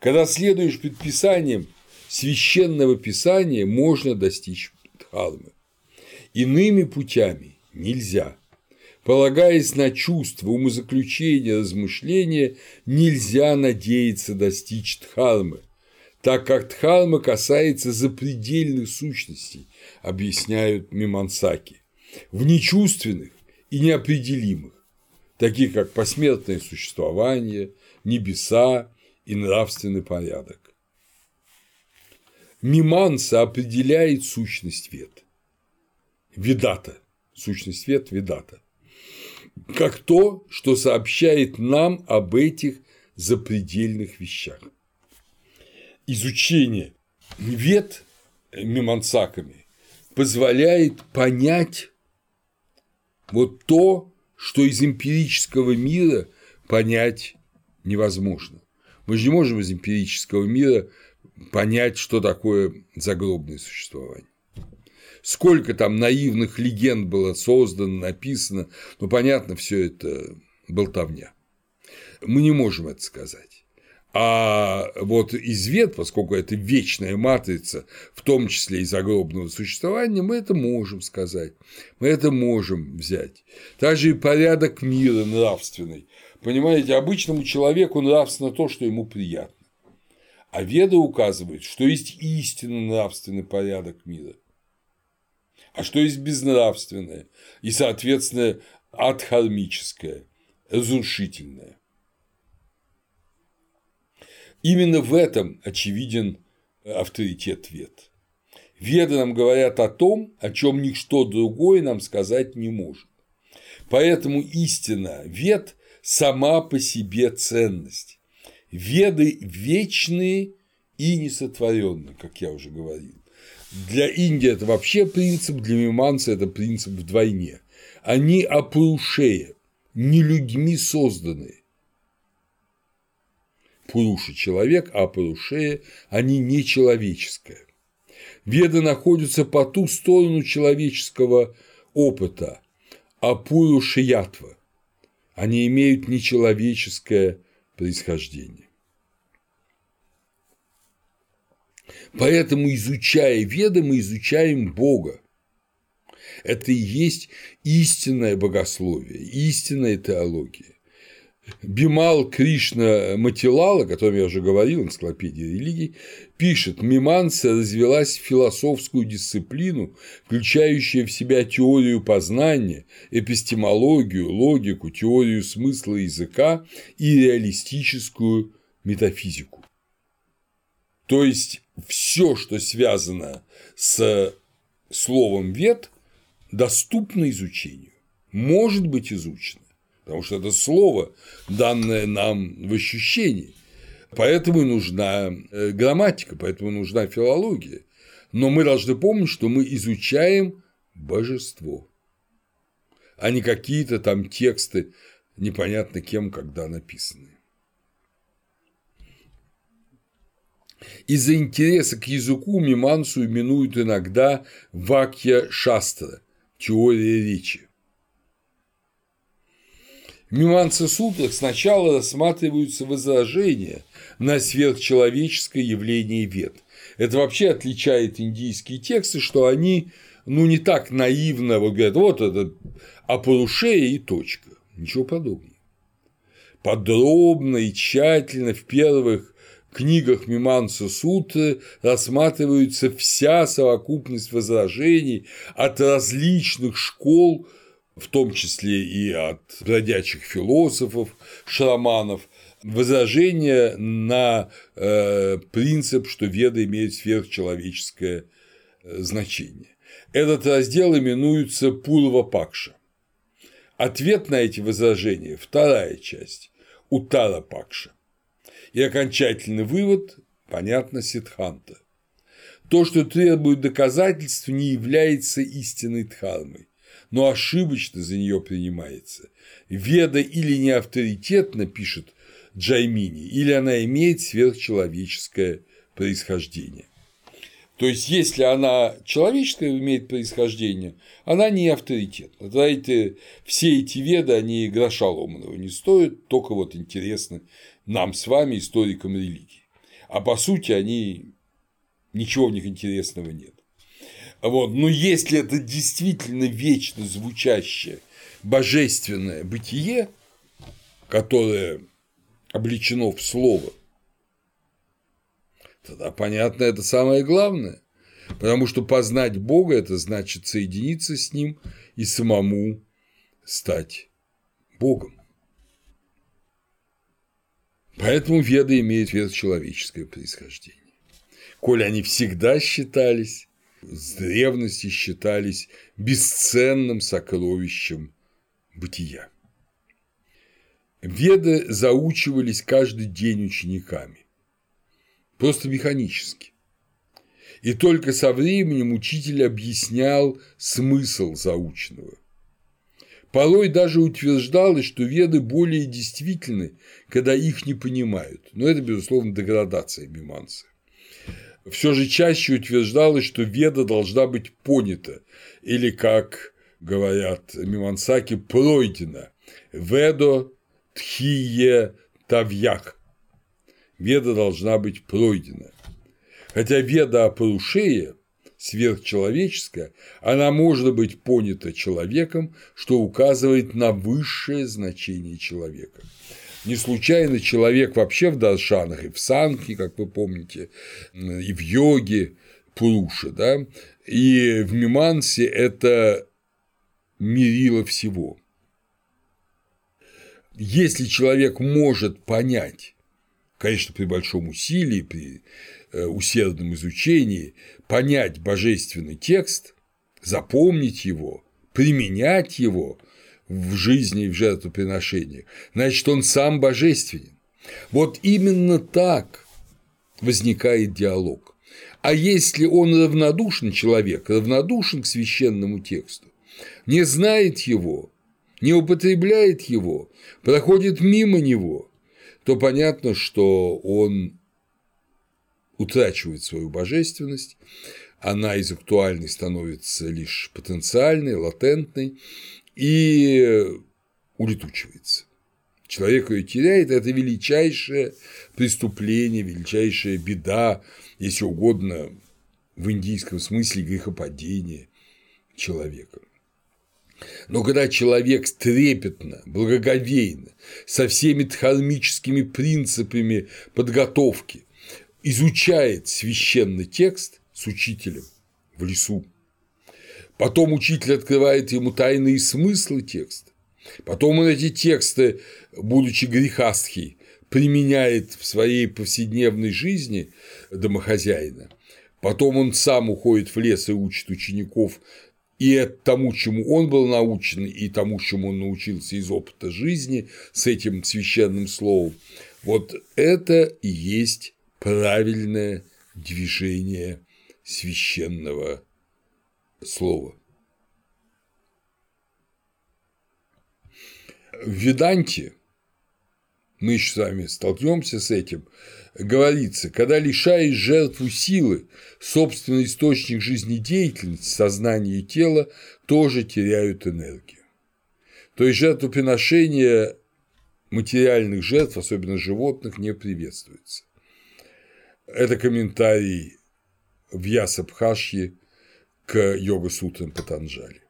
Когда следуешь предписаниям священного писания, можно достичь дхармы. Иными путями нельзя. Полагаясь на чувства, умозаключения, размышления, нельзя надеяться достичь дхармы так как Дхарма касается запредельных сущностей, объясняют Мимансаки, внечувственных и неопределимых, таких как посмертное существование, небеса и нравственный порядок. Миманса определяет сущность вет. Ведата, сущность вет – ведата, как то, что сообщает нам об этих запредельных вещах изучение вет мимансаками позволяет понять вот то, что из эмпирического мира понять невозможно. Мы же не можем из эмпирического мира понять, что такое загробное существование. Сколько там наивных легенд было создано, написано, ну, понятно, все это болтовня. Мы не можем это сказать. А вот извет, поскольку это вечная матрица, в том числе и загробного существования, мы это можем сказать, мы это можем взять. Также и порядок мира нравственный. Понимаете, обычному человеку нравственно то, что ему приятно. А Веда указывает, что есть истинно нравственный порядок мира, а что есть безнравственное и, соответственно, адхармическое, разрушительное. Именно в этом очевиден авторитет Вед. Веды нам говорят о том, о чем ничто другое нам сказать не может. Поэтому истина Вед сама по себе ценность. Веды вечные и несотворенные, как я уже говорил. Для Индии это вообще принцип, для миманца это принцип вдвойне. Они опрушея, не людьми созданные. Пуруша – человек, а Пурушея – они не человеческое. Веды находятся по ту сторону человеческого опыта, а Пурушиятва – они имеют нечеловеческое происхождение. Поэтому, изучая Веды, мы изучаем Бога. Это и есть истинное богословие, истинная теология. Бимал Кришна Матилала, о котором я уже говорил, энциклопедия религий, пишет, Миманса развелась в философскую дисциплину, включающую в себя теорию познания, эпистемологию, логику, теорию смысла языка и реалистическую метафизику. То есть все, что связано с словом вет, доступно изучению, может быть изучено потому что это слово, данное нам в ощущении. Поэтому нужна э, грамматика, поэтому нужна филология. Но мы должны помнить, что мы изучаем божество, а не какие-то там тексты, непонятно кем, когда написанные. Из-за интереса к языку мимансу именуют иногда вакья шастра – теория речи. Миманце сутрах сначала рассматриваются возражения на сверхчеловеческое явление вет. Это вообще отличает индийские тексты, что они ну, не так наивно вот говорят, вот это апарушея и точка. Ничего подобного. Подробно и тщательно в первых книгах Миманса Сутры рассматривается вся совокупность возражений от различных школ в том числе и от бродячих философов, шаманов, возражение на э, принцип, что веда имеет сверхчеловеческое э, значение. Этот раздел именуется Пурва Пакша. Ответ на эти возражения – вторая часть – Утара Пакша. И окончательный вывод – понятно, Сидханта. То, что требует доказательств, не является истинной дхармой но ошибочно за нее принимается. Веда или не авторитетно, пишет Джаймини, или она имеет сверхчеловеческое происхождение. То есть, если она человеческое имеет происхождение, она не авторитет. Знаете, все эти веды, они гроша ломаного не стоят, только вот интересны нам с вами, историкам религии. А по сути, они ничего в них интересного нет. Вот. Но если это действительно вечно звучащее божественное бытие, которое обличено в слово, тогда понятно, это самое главное. Потому что познать Бога – это значит соединиться с Ним и самому стать Богом. Поэтому веды имеют человеческое происхождение. Коль они всегда считались с древности считались бесценным сокровищем бытия. Веды заучивались каждый день учениками, просто механически. И только со временем учитель объяснял смысл заученного. Порой даже утверждалось, что веды более действительны, когда их не понимают. Но это, безусловно, деградация мимансы. Все же чаще утверждалось, что веда должна быть понята, или, как говорят мимансаки, пройдена. Ведо тхие тавьях. Веда должна быть пройдена. Хотя веда о Парушее сверхчеловеческая, она может быть понята человеком, что указывает на высшее значение человека. Не случайно человек вообще в даршанах и в санке, как вы помните, и в йоге Пуруша, да, и в Мимансе это мерило всего. Если человек может понять, конечно, при большом усилии, при Э, усердном изучении понять божественный текст, запомнить его, применять его в жизни и в жертвоприношениях, значит, он сам божественен. Вот именно так возникает диалог. А если он равнодушен человек, равнодушен к священному тексту, не знает его, не употребляет его, проходит мимо него, то понятно, что он утрачивает свою божественность, она из актуальной становится лишь потенциальной, латентной и улетучивается. Человек ее теряет, это величайшее преступление, величайшая беда, если угодно, в индийском смысле грехопадения человека. Но когда человек трепетно, благоговейно, со всеми дхармическими принципами подготовки изучает священный текст с учителем в лесу. Потом учитель открывает ему тайные смыслы текста. Потом он эти тексты, будучи грехастхи, применяет в своей повседневной жизни домохозяина. Потом он сам уходит в лес и учит учеников и тому, чему он был научен, и тому, чему он научился из опыта жизни с этим священным словом. Вот это и есть правильное движение священного слова. В Веданте мы еще с вами столкнемся с этим, говорится, когда лишаешь жертву силы, собственный источник жизнедеятельности, сознание и тело тоже теряют энергию. То есть жертвоприношение материальных жертв, особенно животных, не приветствуется. Это комментарий в Ясабхашье к йога-сутрам Патанджали.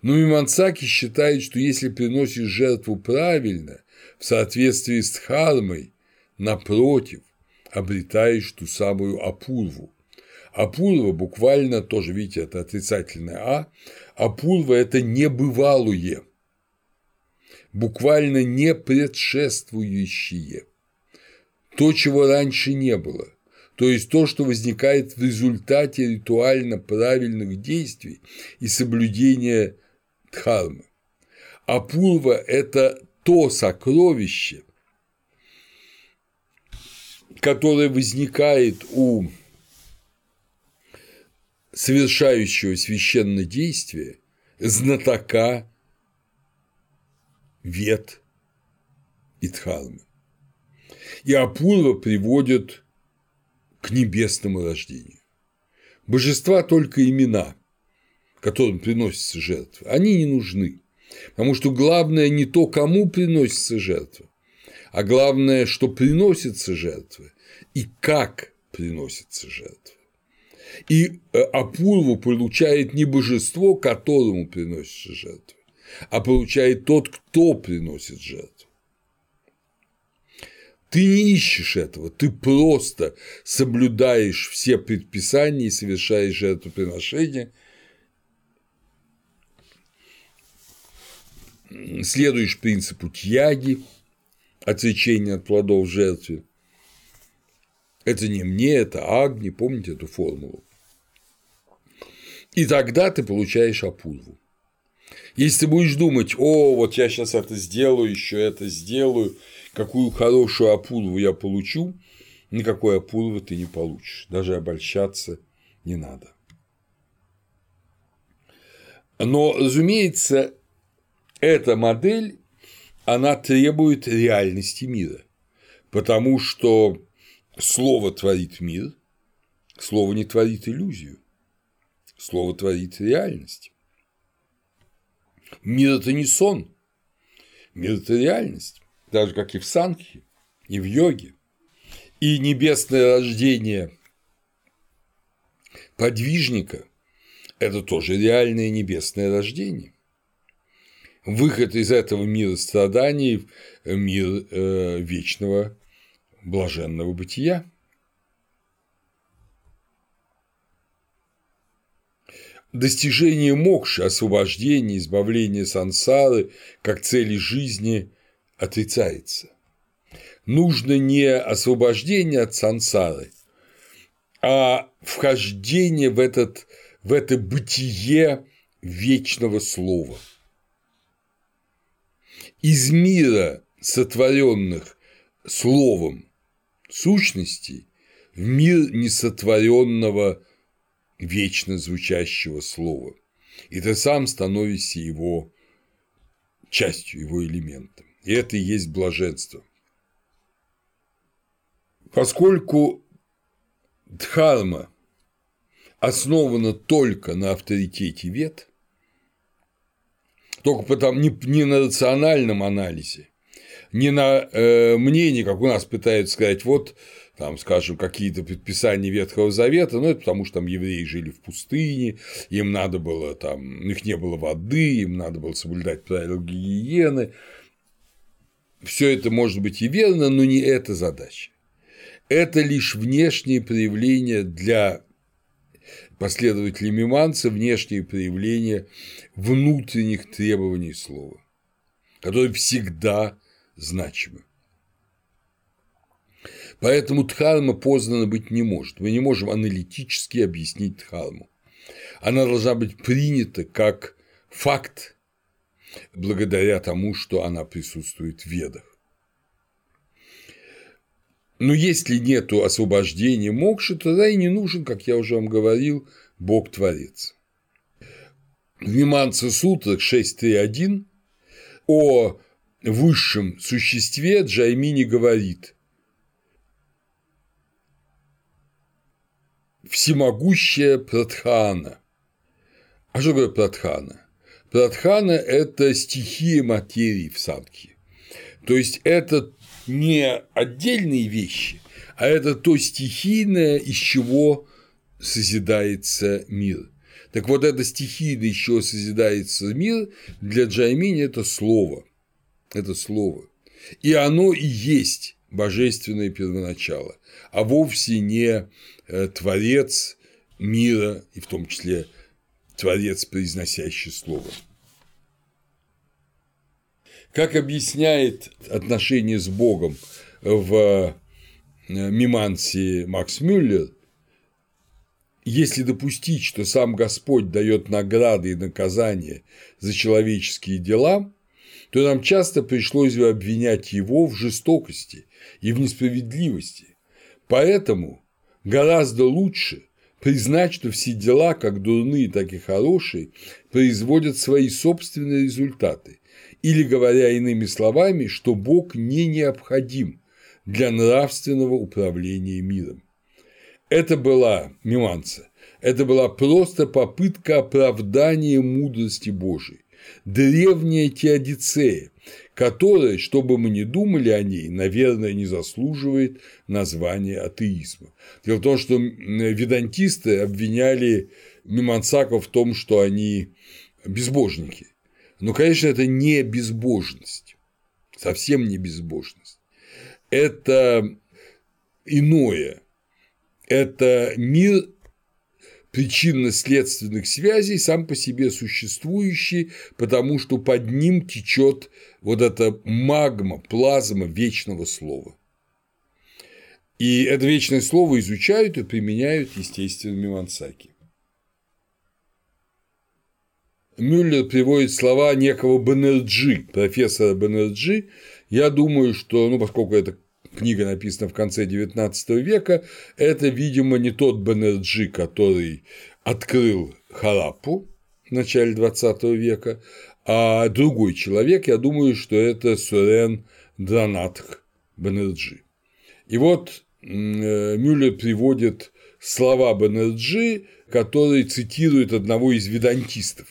Но Мимансаки считает, что если приносишь жертву правильно, в соответствии с дхармой, напротив, обретаешь ту самую апурву. Апурва буквально тоже, видите, это отрицательное А. Апурва – это небывалое, буквально не предшествующее, то, чего раньше не было – то есть то, что возникает в результате ритуально правильных действий и соблюдения дхармы. А пурва – это то сокровище, которое возникает у совершающего священное действие, знатока вет и дхармы. И Апурва приводит к небесному рождению. Божества только имена, которым приносятся жертвы, они не нужны, потому что главное не то, кому приносится жертва, а главное, что приносится жертва и как приносится жертва. И э, Апурву получает не божество, которому приносится жертва, а получает тот, кто приносит жертву. Ты не ищешь этого, ты просто соблюдаешь все предписания и совершаешь жертвоприношение, следуешь принципу тьяги, отречения от плодов в жертве. Это не мне, это Агни, помните эту формулу? И тогда ты получаешь апурву. Если ты будешь думать, о, вот я сейчас это сделаю, еще это сделаю, какую хорошую опулву я получу, никакой опулвы ты не получишь. Даже обольщаться не надо. Но, разумеется, эта модель, она требует реальности мира, потому что слово творит мир, слово не творит иллюзию, слово творит реальность. Мир – это не сон, мир – это реальность, так же, как и в санхе, и в йоге. И небесное рождение подвижника – это тоже реальное небесное рождение. Выход из этого мира страданий в мир э, вечного блаженного бытия. Достижение мокши, освобождения, избавления сансары как цели жизни отрицается. Нужно не освобождение от сансары, а вхождение в, этот, в это бытие вечного слова. Из мира, сотворенных словом сущностей, в мир несотворенного вечно звучащего слова, и ты сам становишься его частью, его элементом. И это и есть блаженство. Поскольку дхарма основана только на авторитете вет, только потому не, не на рациональном анализе, не на э, мнении, как у нас пытаются сказать, вот там, скажем, какие-то предписания Ветхого Завета, ну, это потому что там евреи жили в пустыне, им надо было там, у них не было воды, им надо было соблюдать правила гигиены. Все это может быть и верно, но не эта задача. Это лишь внешние проявления для последователей миманца, внешние проявления внутренних требований слова, которые всегда значимы. Поэтому дхарма познана быть не может. Мы не можем аналитически объяснить дхарму. Она должна быть принята как факт благодаря тому, что она присутствует в ведах. Но если нет освобождения мокши, тогда и не нужен, как я уже вам говорил, Бог-творец. В Миманца Сутрах 6.3.1 о высшем существе Джаймини говорит всемогущая Пратхана. А что такое Пратхана? Пратхана – это стихия материи в Санхе. То есть это не отдельные вещи, а это то стихийное, из чего созидается мир. Так вот, это стихийное, из чего созидается мир, для Джаймини – это слово. Это слово. И оно и есть божественное первоначало, а вовсе не э, творец мира, и в том числе творец, произносящий слово. Как объясняет отношение с Богом в э, Мимансе Макс Мюллер, если допустить, что сам Господь дает награды и наказания за человеческие дела, то нам часто пришлось бы обвинять его в жестокости и в несправедливости. Поэтому гораздо лучше признать, что все дела, как дурные, так и хорошие, производят свои собственные результаты, или, говоря иными словами, что Бог не необходим для нравственного управления миром. Это была миманца, это была просто попытка оправдания мудрости Божией, древняя теодицея, которая, что бы мы ни думали о ней, наверное, не заслуживает названия атеизма. Дело в том, что ведантисты обвиняли мимансаков в том, что они безбожники. Но, конечно, это не безбожность, совсем не безбожность. Это иное. Это мир причинно-следственных связей, сам по себе существующий, потому что под ним течет вот эта магма, плазма вечного слова. И это вечное слово изучают и применяют, естественно, Мимансаки. Мюллер приводит слова некого Бенерджи, профессора Бенерджи. Я думаю, что, ну, поскольку эта книга написана в конце XIX века, это, видимо, не тот Бенерджи, который открыл Хараппу, в начале 20 века, а другой человек, я думаю, что это Сурен Дранатх Бенерджи. И вот Мюллер приводит слова Бенерджи, который цитирует одного из ведантистов.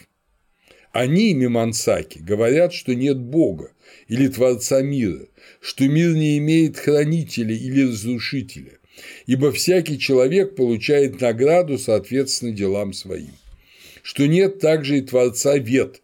Они, Мимансаки, говорят, что нет Бога или Творца мира, что мир не имеет хранителя или разрушителя, ибо всякий человек получает награду соответственно делам своим, что нет также и Творца вет,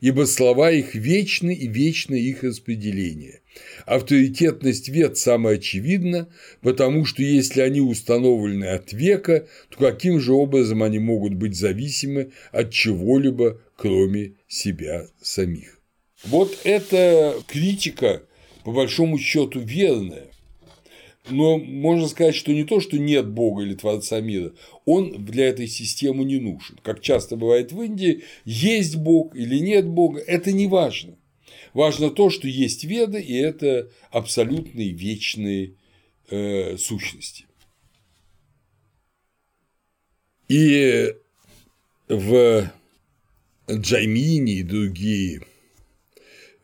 ибо слова их вечны и вечно их распределение. Авторитетность вет самоочевидна, потому что если они установлены от века, то каким же образом они могут быть зависимы от чего-либо, кроме себя самих? Вот эта критика, по большому счету, верная. Но можно сказать, что не то, что нет Бога или Творца мира, он для этой системы не нужен. Как часто бывает в Индии, есть Бог или нет Бога, это не важно. Важно то, что есть веды, и это абсолютные вечные э, сущности. И в Джаймини и другие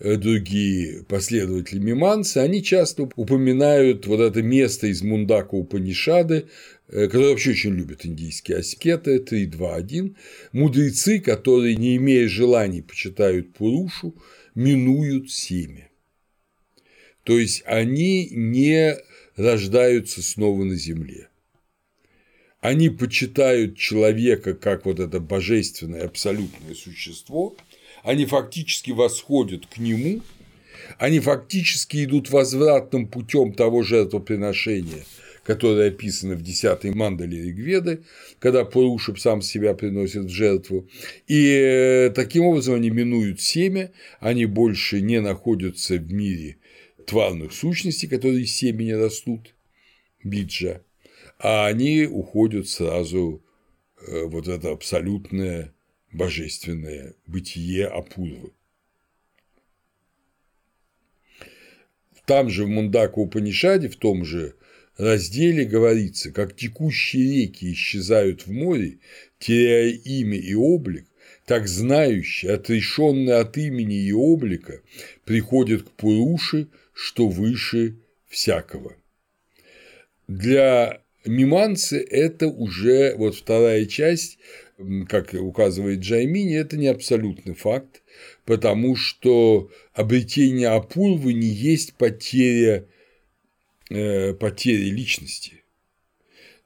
другие последователи Миманса, они часто упоминают вот это место из Мундака Упанишады, э, которые вообще очень любят индийские аскеты, 3, 2, 1, мудрецы, которые, не имея желаний, почитают Пурушу, минуют семя. То есть они не рождаются снова на земле. Они почитают человека как вот это божественное абсолютное существо – они фактически восходят к нему, они фактически идут возвратным путем того жертвоприношения, которое описано в 10 мандале Ригведы, когда Пурушип сам себя приносит в жертву. И э, таким образом они минуют семя, они больше не находятся в мире тварных сущностей, которые из семени растут, биджа, а они уходят сразу э, вот это абсолютное божественное бытие Апурвы. Там же в Мундака Упанишаде, в том же разделе говорится, как текущие реки исчезают в море, теряя имя и облик, так знающий, отрешенный от имени и облика, приходит к Пуруши, что выше всякого. Для миманцы это уже вот вторая часть как указывает Джаймини, это не абсолютный факт, потому что обретение Апурвы не есть потеря, э, потеря личности.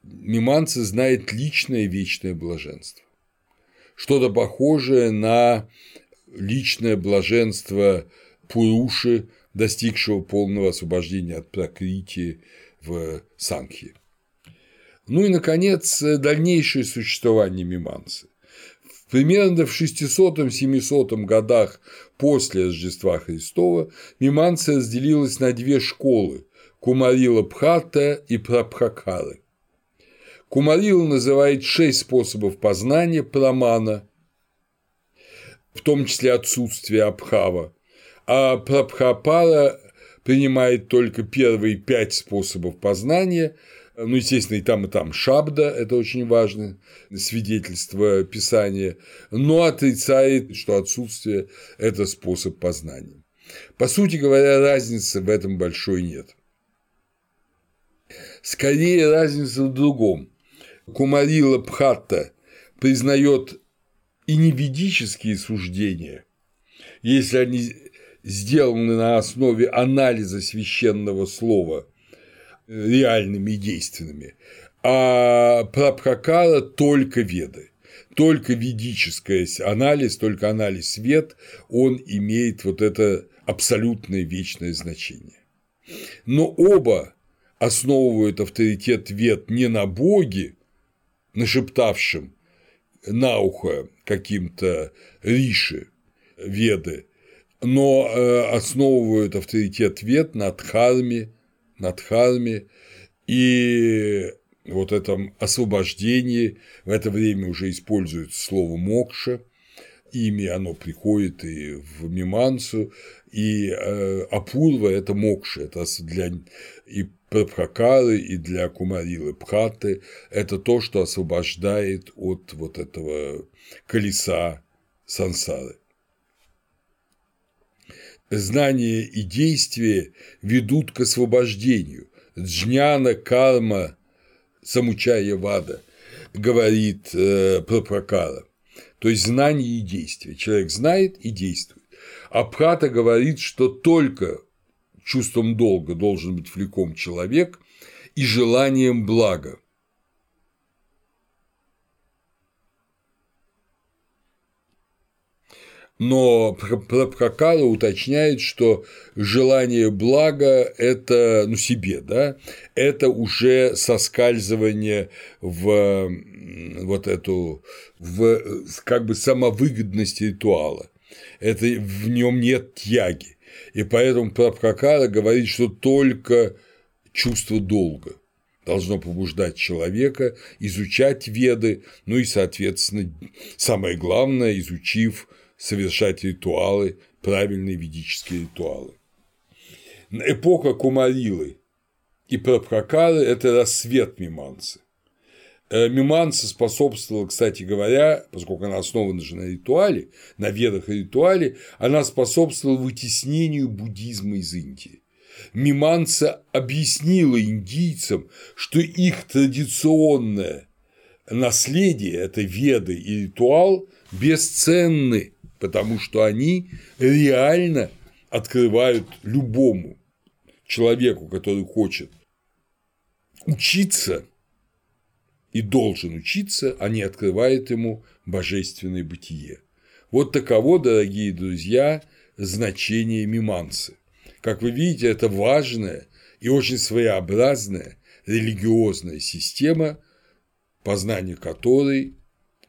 Миманца знает личное вечное блаженство. Что-то похожее на личное блаженство Пуруши, достигшего полного освобождения от прокрития в Санхе. Ну и, наконец, дальнейшее существование Мимансы. Примерно в 600-700 годах после Рождества Христова Миманса разделилась на две школы – Кумарила Пхата и Прабхакары. Кумарила называет шесть способов познания прамана, в том числе отсутствие Абхава, а Прабхапара принимает только первые пять способов познания – ну, естественно, и там, и там шабда, это очень важное свидетельство Писания, но отрицает, что отсутствие – это способ познания. По сути говоря, разницы в этом большой нет. Скорее, разница в другом. Кумарила Пхатта признает и не ведические суждения, если они сделаны на основе анализа священного слова – реальными и действенными, а Прабхакара только веды. Только ведический анализ, только анализ свет, он имеет вот это абсолютное вечное значение. Но оба основывают авторитет вед не на Боге, нашептавшим на ухо каким-то риши веды, но э, основывают авторитет вед на дхарме, на Дхарме, и вот этом освобождении. В это время уже используется слово мокша, ими оно приходит и в Мимансу, и э, Апурва – это мокша, это для и Прабхакары, и для Кумарилы Пхаты – это то, что освобождает от вот этого колеса сансары. Знание и действие ведут к освобождению. Джняна карма самучая вада, говорит э, Прабхакара. То есть знание и действие. Человек знает и действует. А Прата говорит, что только чувством долга должен быть влеком человек и желанием блага. Но Прабхакара уточняет, что желание блага – это, ну, себе, да, это уже соскальзывание в вот эту, в как бы самовыгодность ритуала. Это в нем нет тяги. И поэтому Прабхакара говорит, что только чувство долга должно побуждать человека изучать веды, ну и, соответственно, самое главное, изучив совершать ритуалы, правильные ведические ритуалы. Эпоха Кумарилы и Прабхакары – это рассвет Миманцы. Э, Миманса способствовала, кстати говоря, поскольку она основана же на ритуале, на ведах и ритуале, она способствовала вытеснению буддизма из Индии. Миманса объяснила индийцам, что их традиционное наследие – это веды и ритуал – бесценны, потому что они реально открывают любому человеку, который хочет учиться и должен учиться, они открывают ему божественное бытие. Вот таково, дорогие друзья, значение мимансы. Как вы видите, это важная и очень своеобразная религиозная система, познание которой,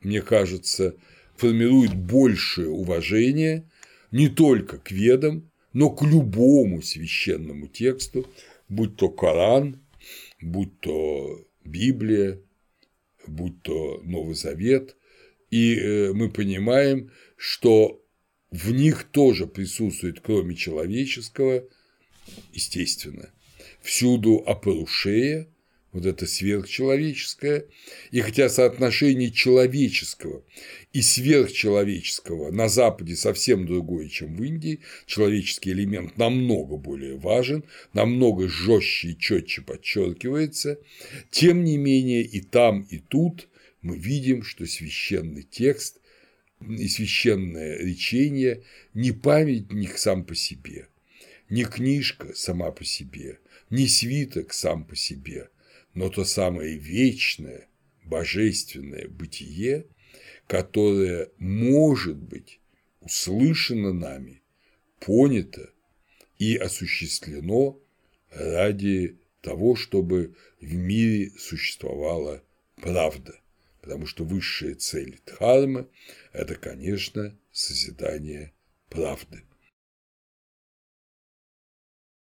мне кажется, формирует большее уважение не только к ведам, но к любому священному тексту, будь то Коран, будь то Библия, будь то Новый Завет, и э, мы понимаем, что в них тоже присутствует, кроме человеческого, естественно, всюду апарушея, вот это сверхчеловеческое, и хотя соотношение человеческого и сверхчеловеческого на Западе совсем другое, чем в Индии, человеческий элемент намного более важен, намного жестче и четче подчеркивается, тем не менее и там, и тут мы видим, что священный текст и священное речение не памятник сам по себе, не книжка сама по себе, не свиток сам по себе, но то самое вечное, божественное бытие, которое может быть услышано нами, понято и осуществлено ради того, чтобы в мире существовала правда, потому что высшая цель Дхармы – это, конечно, созидание правды.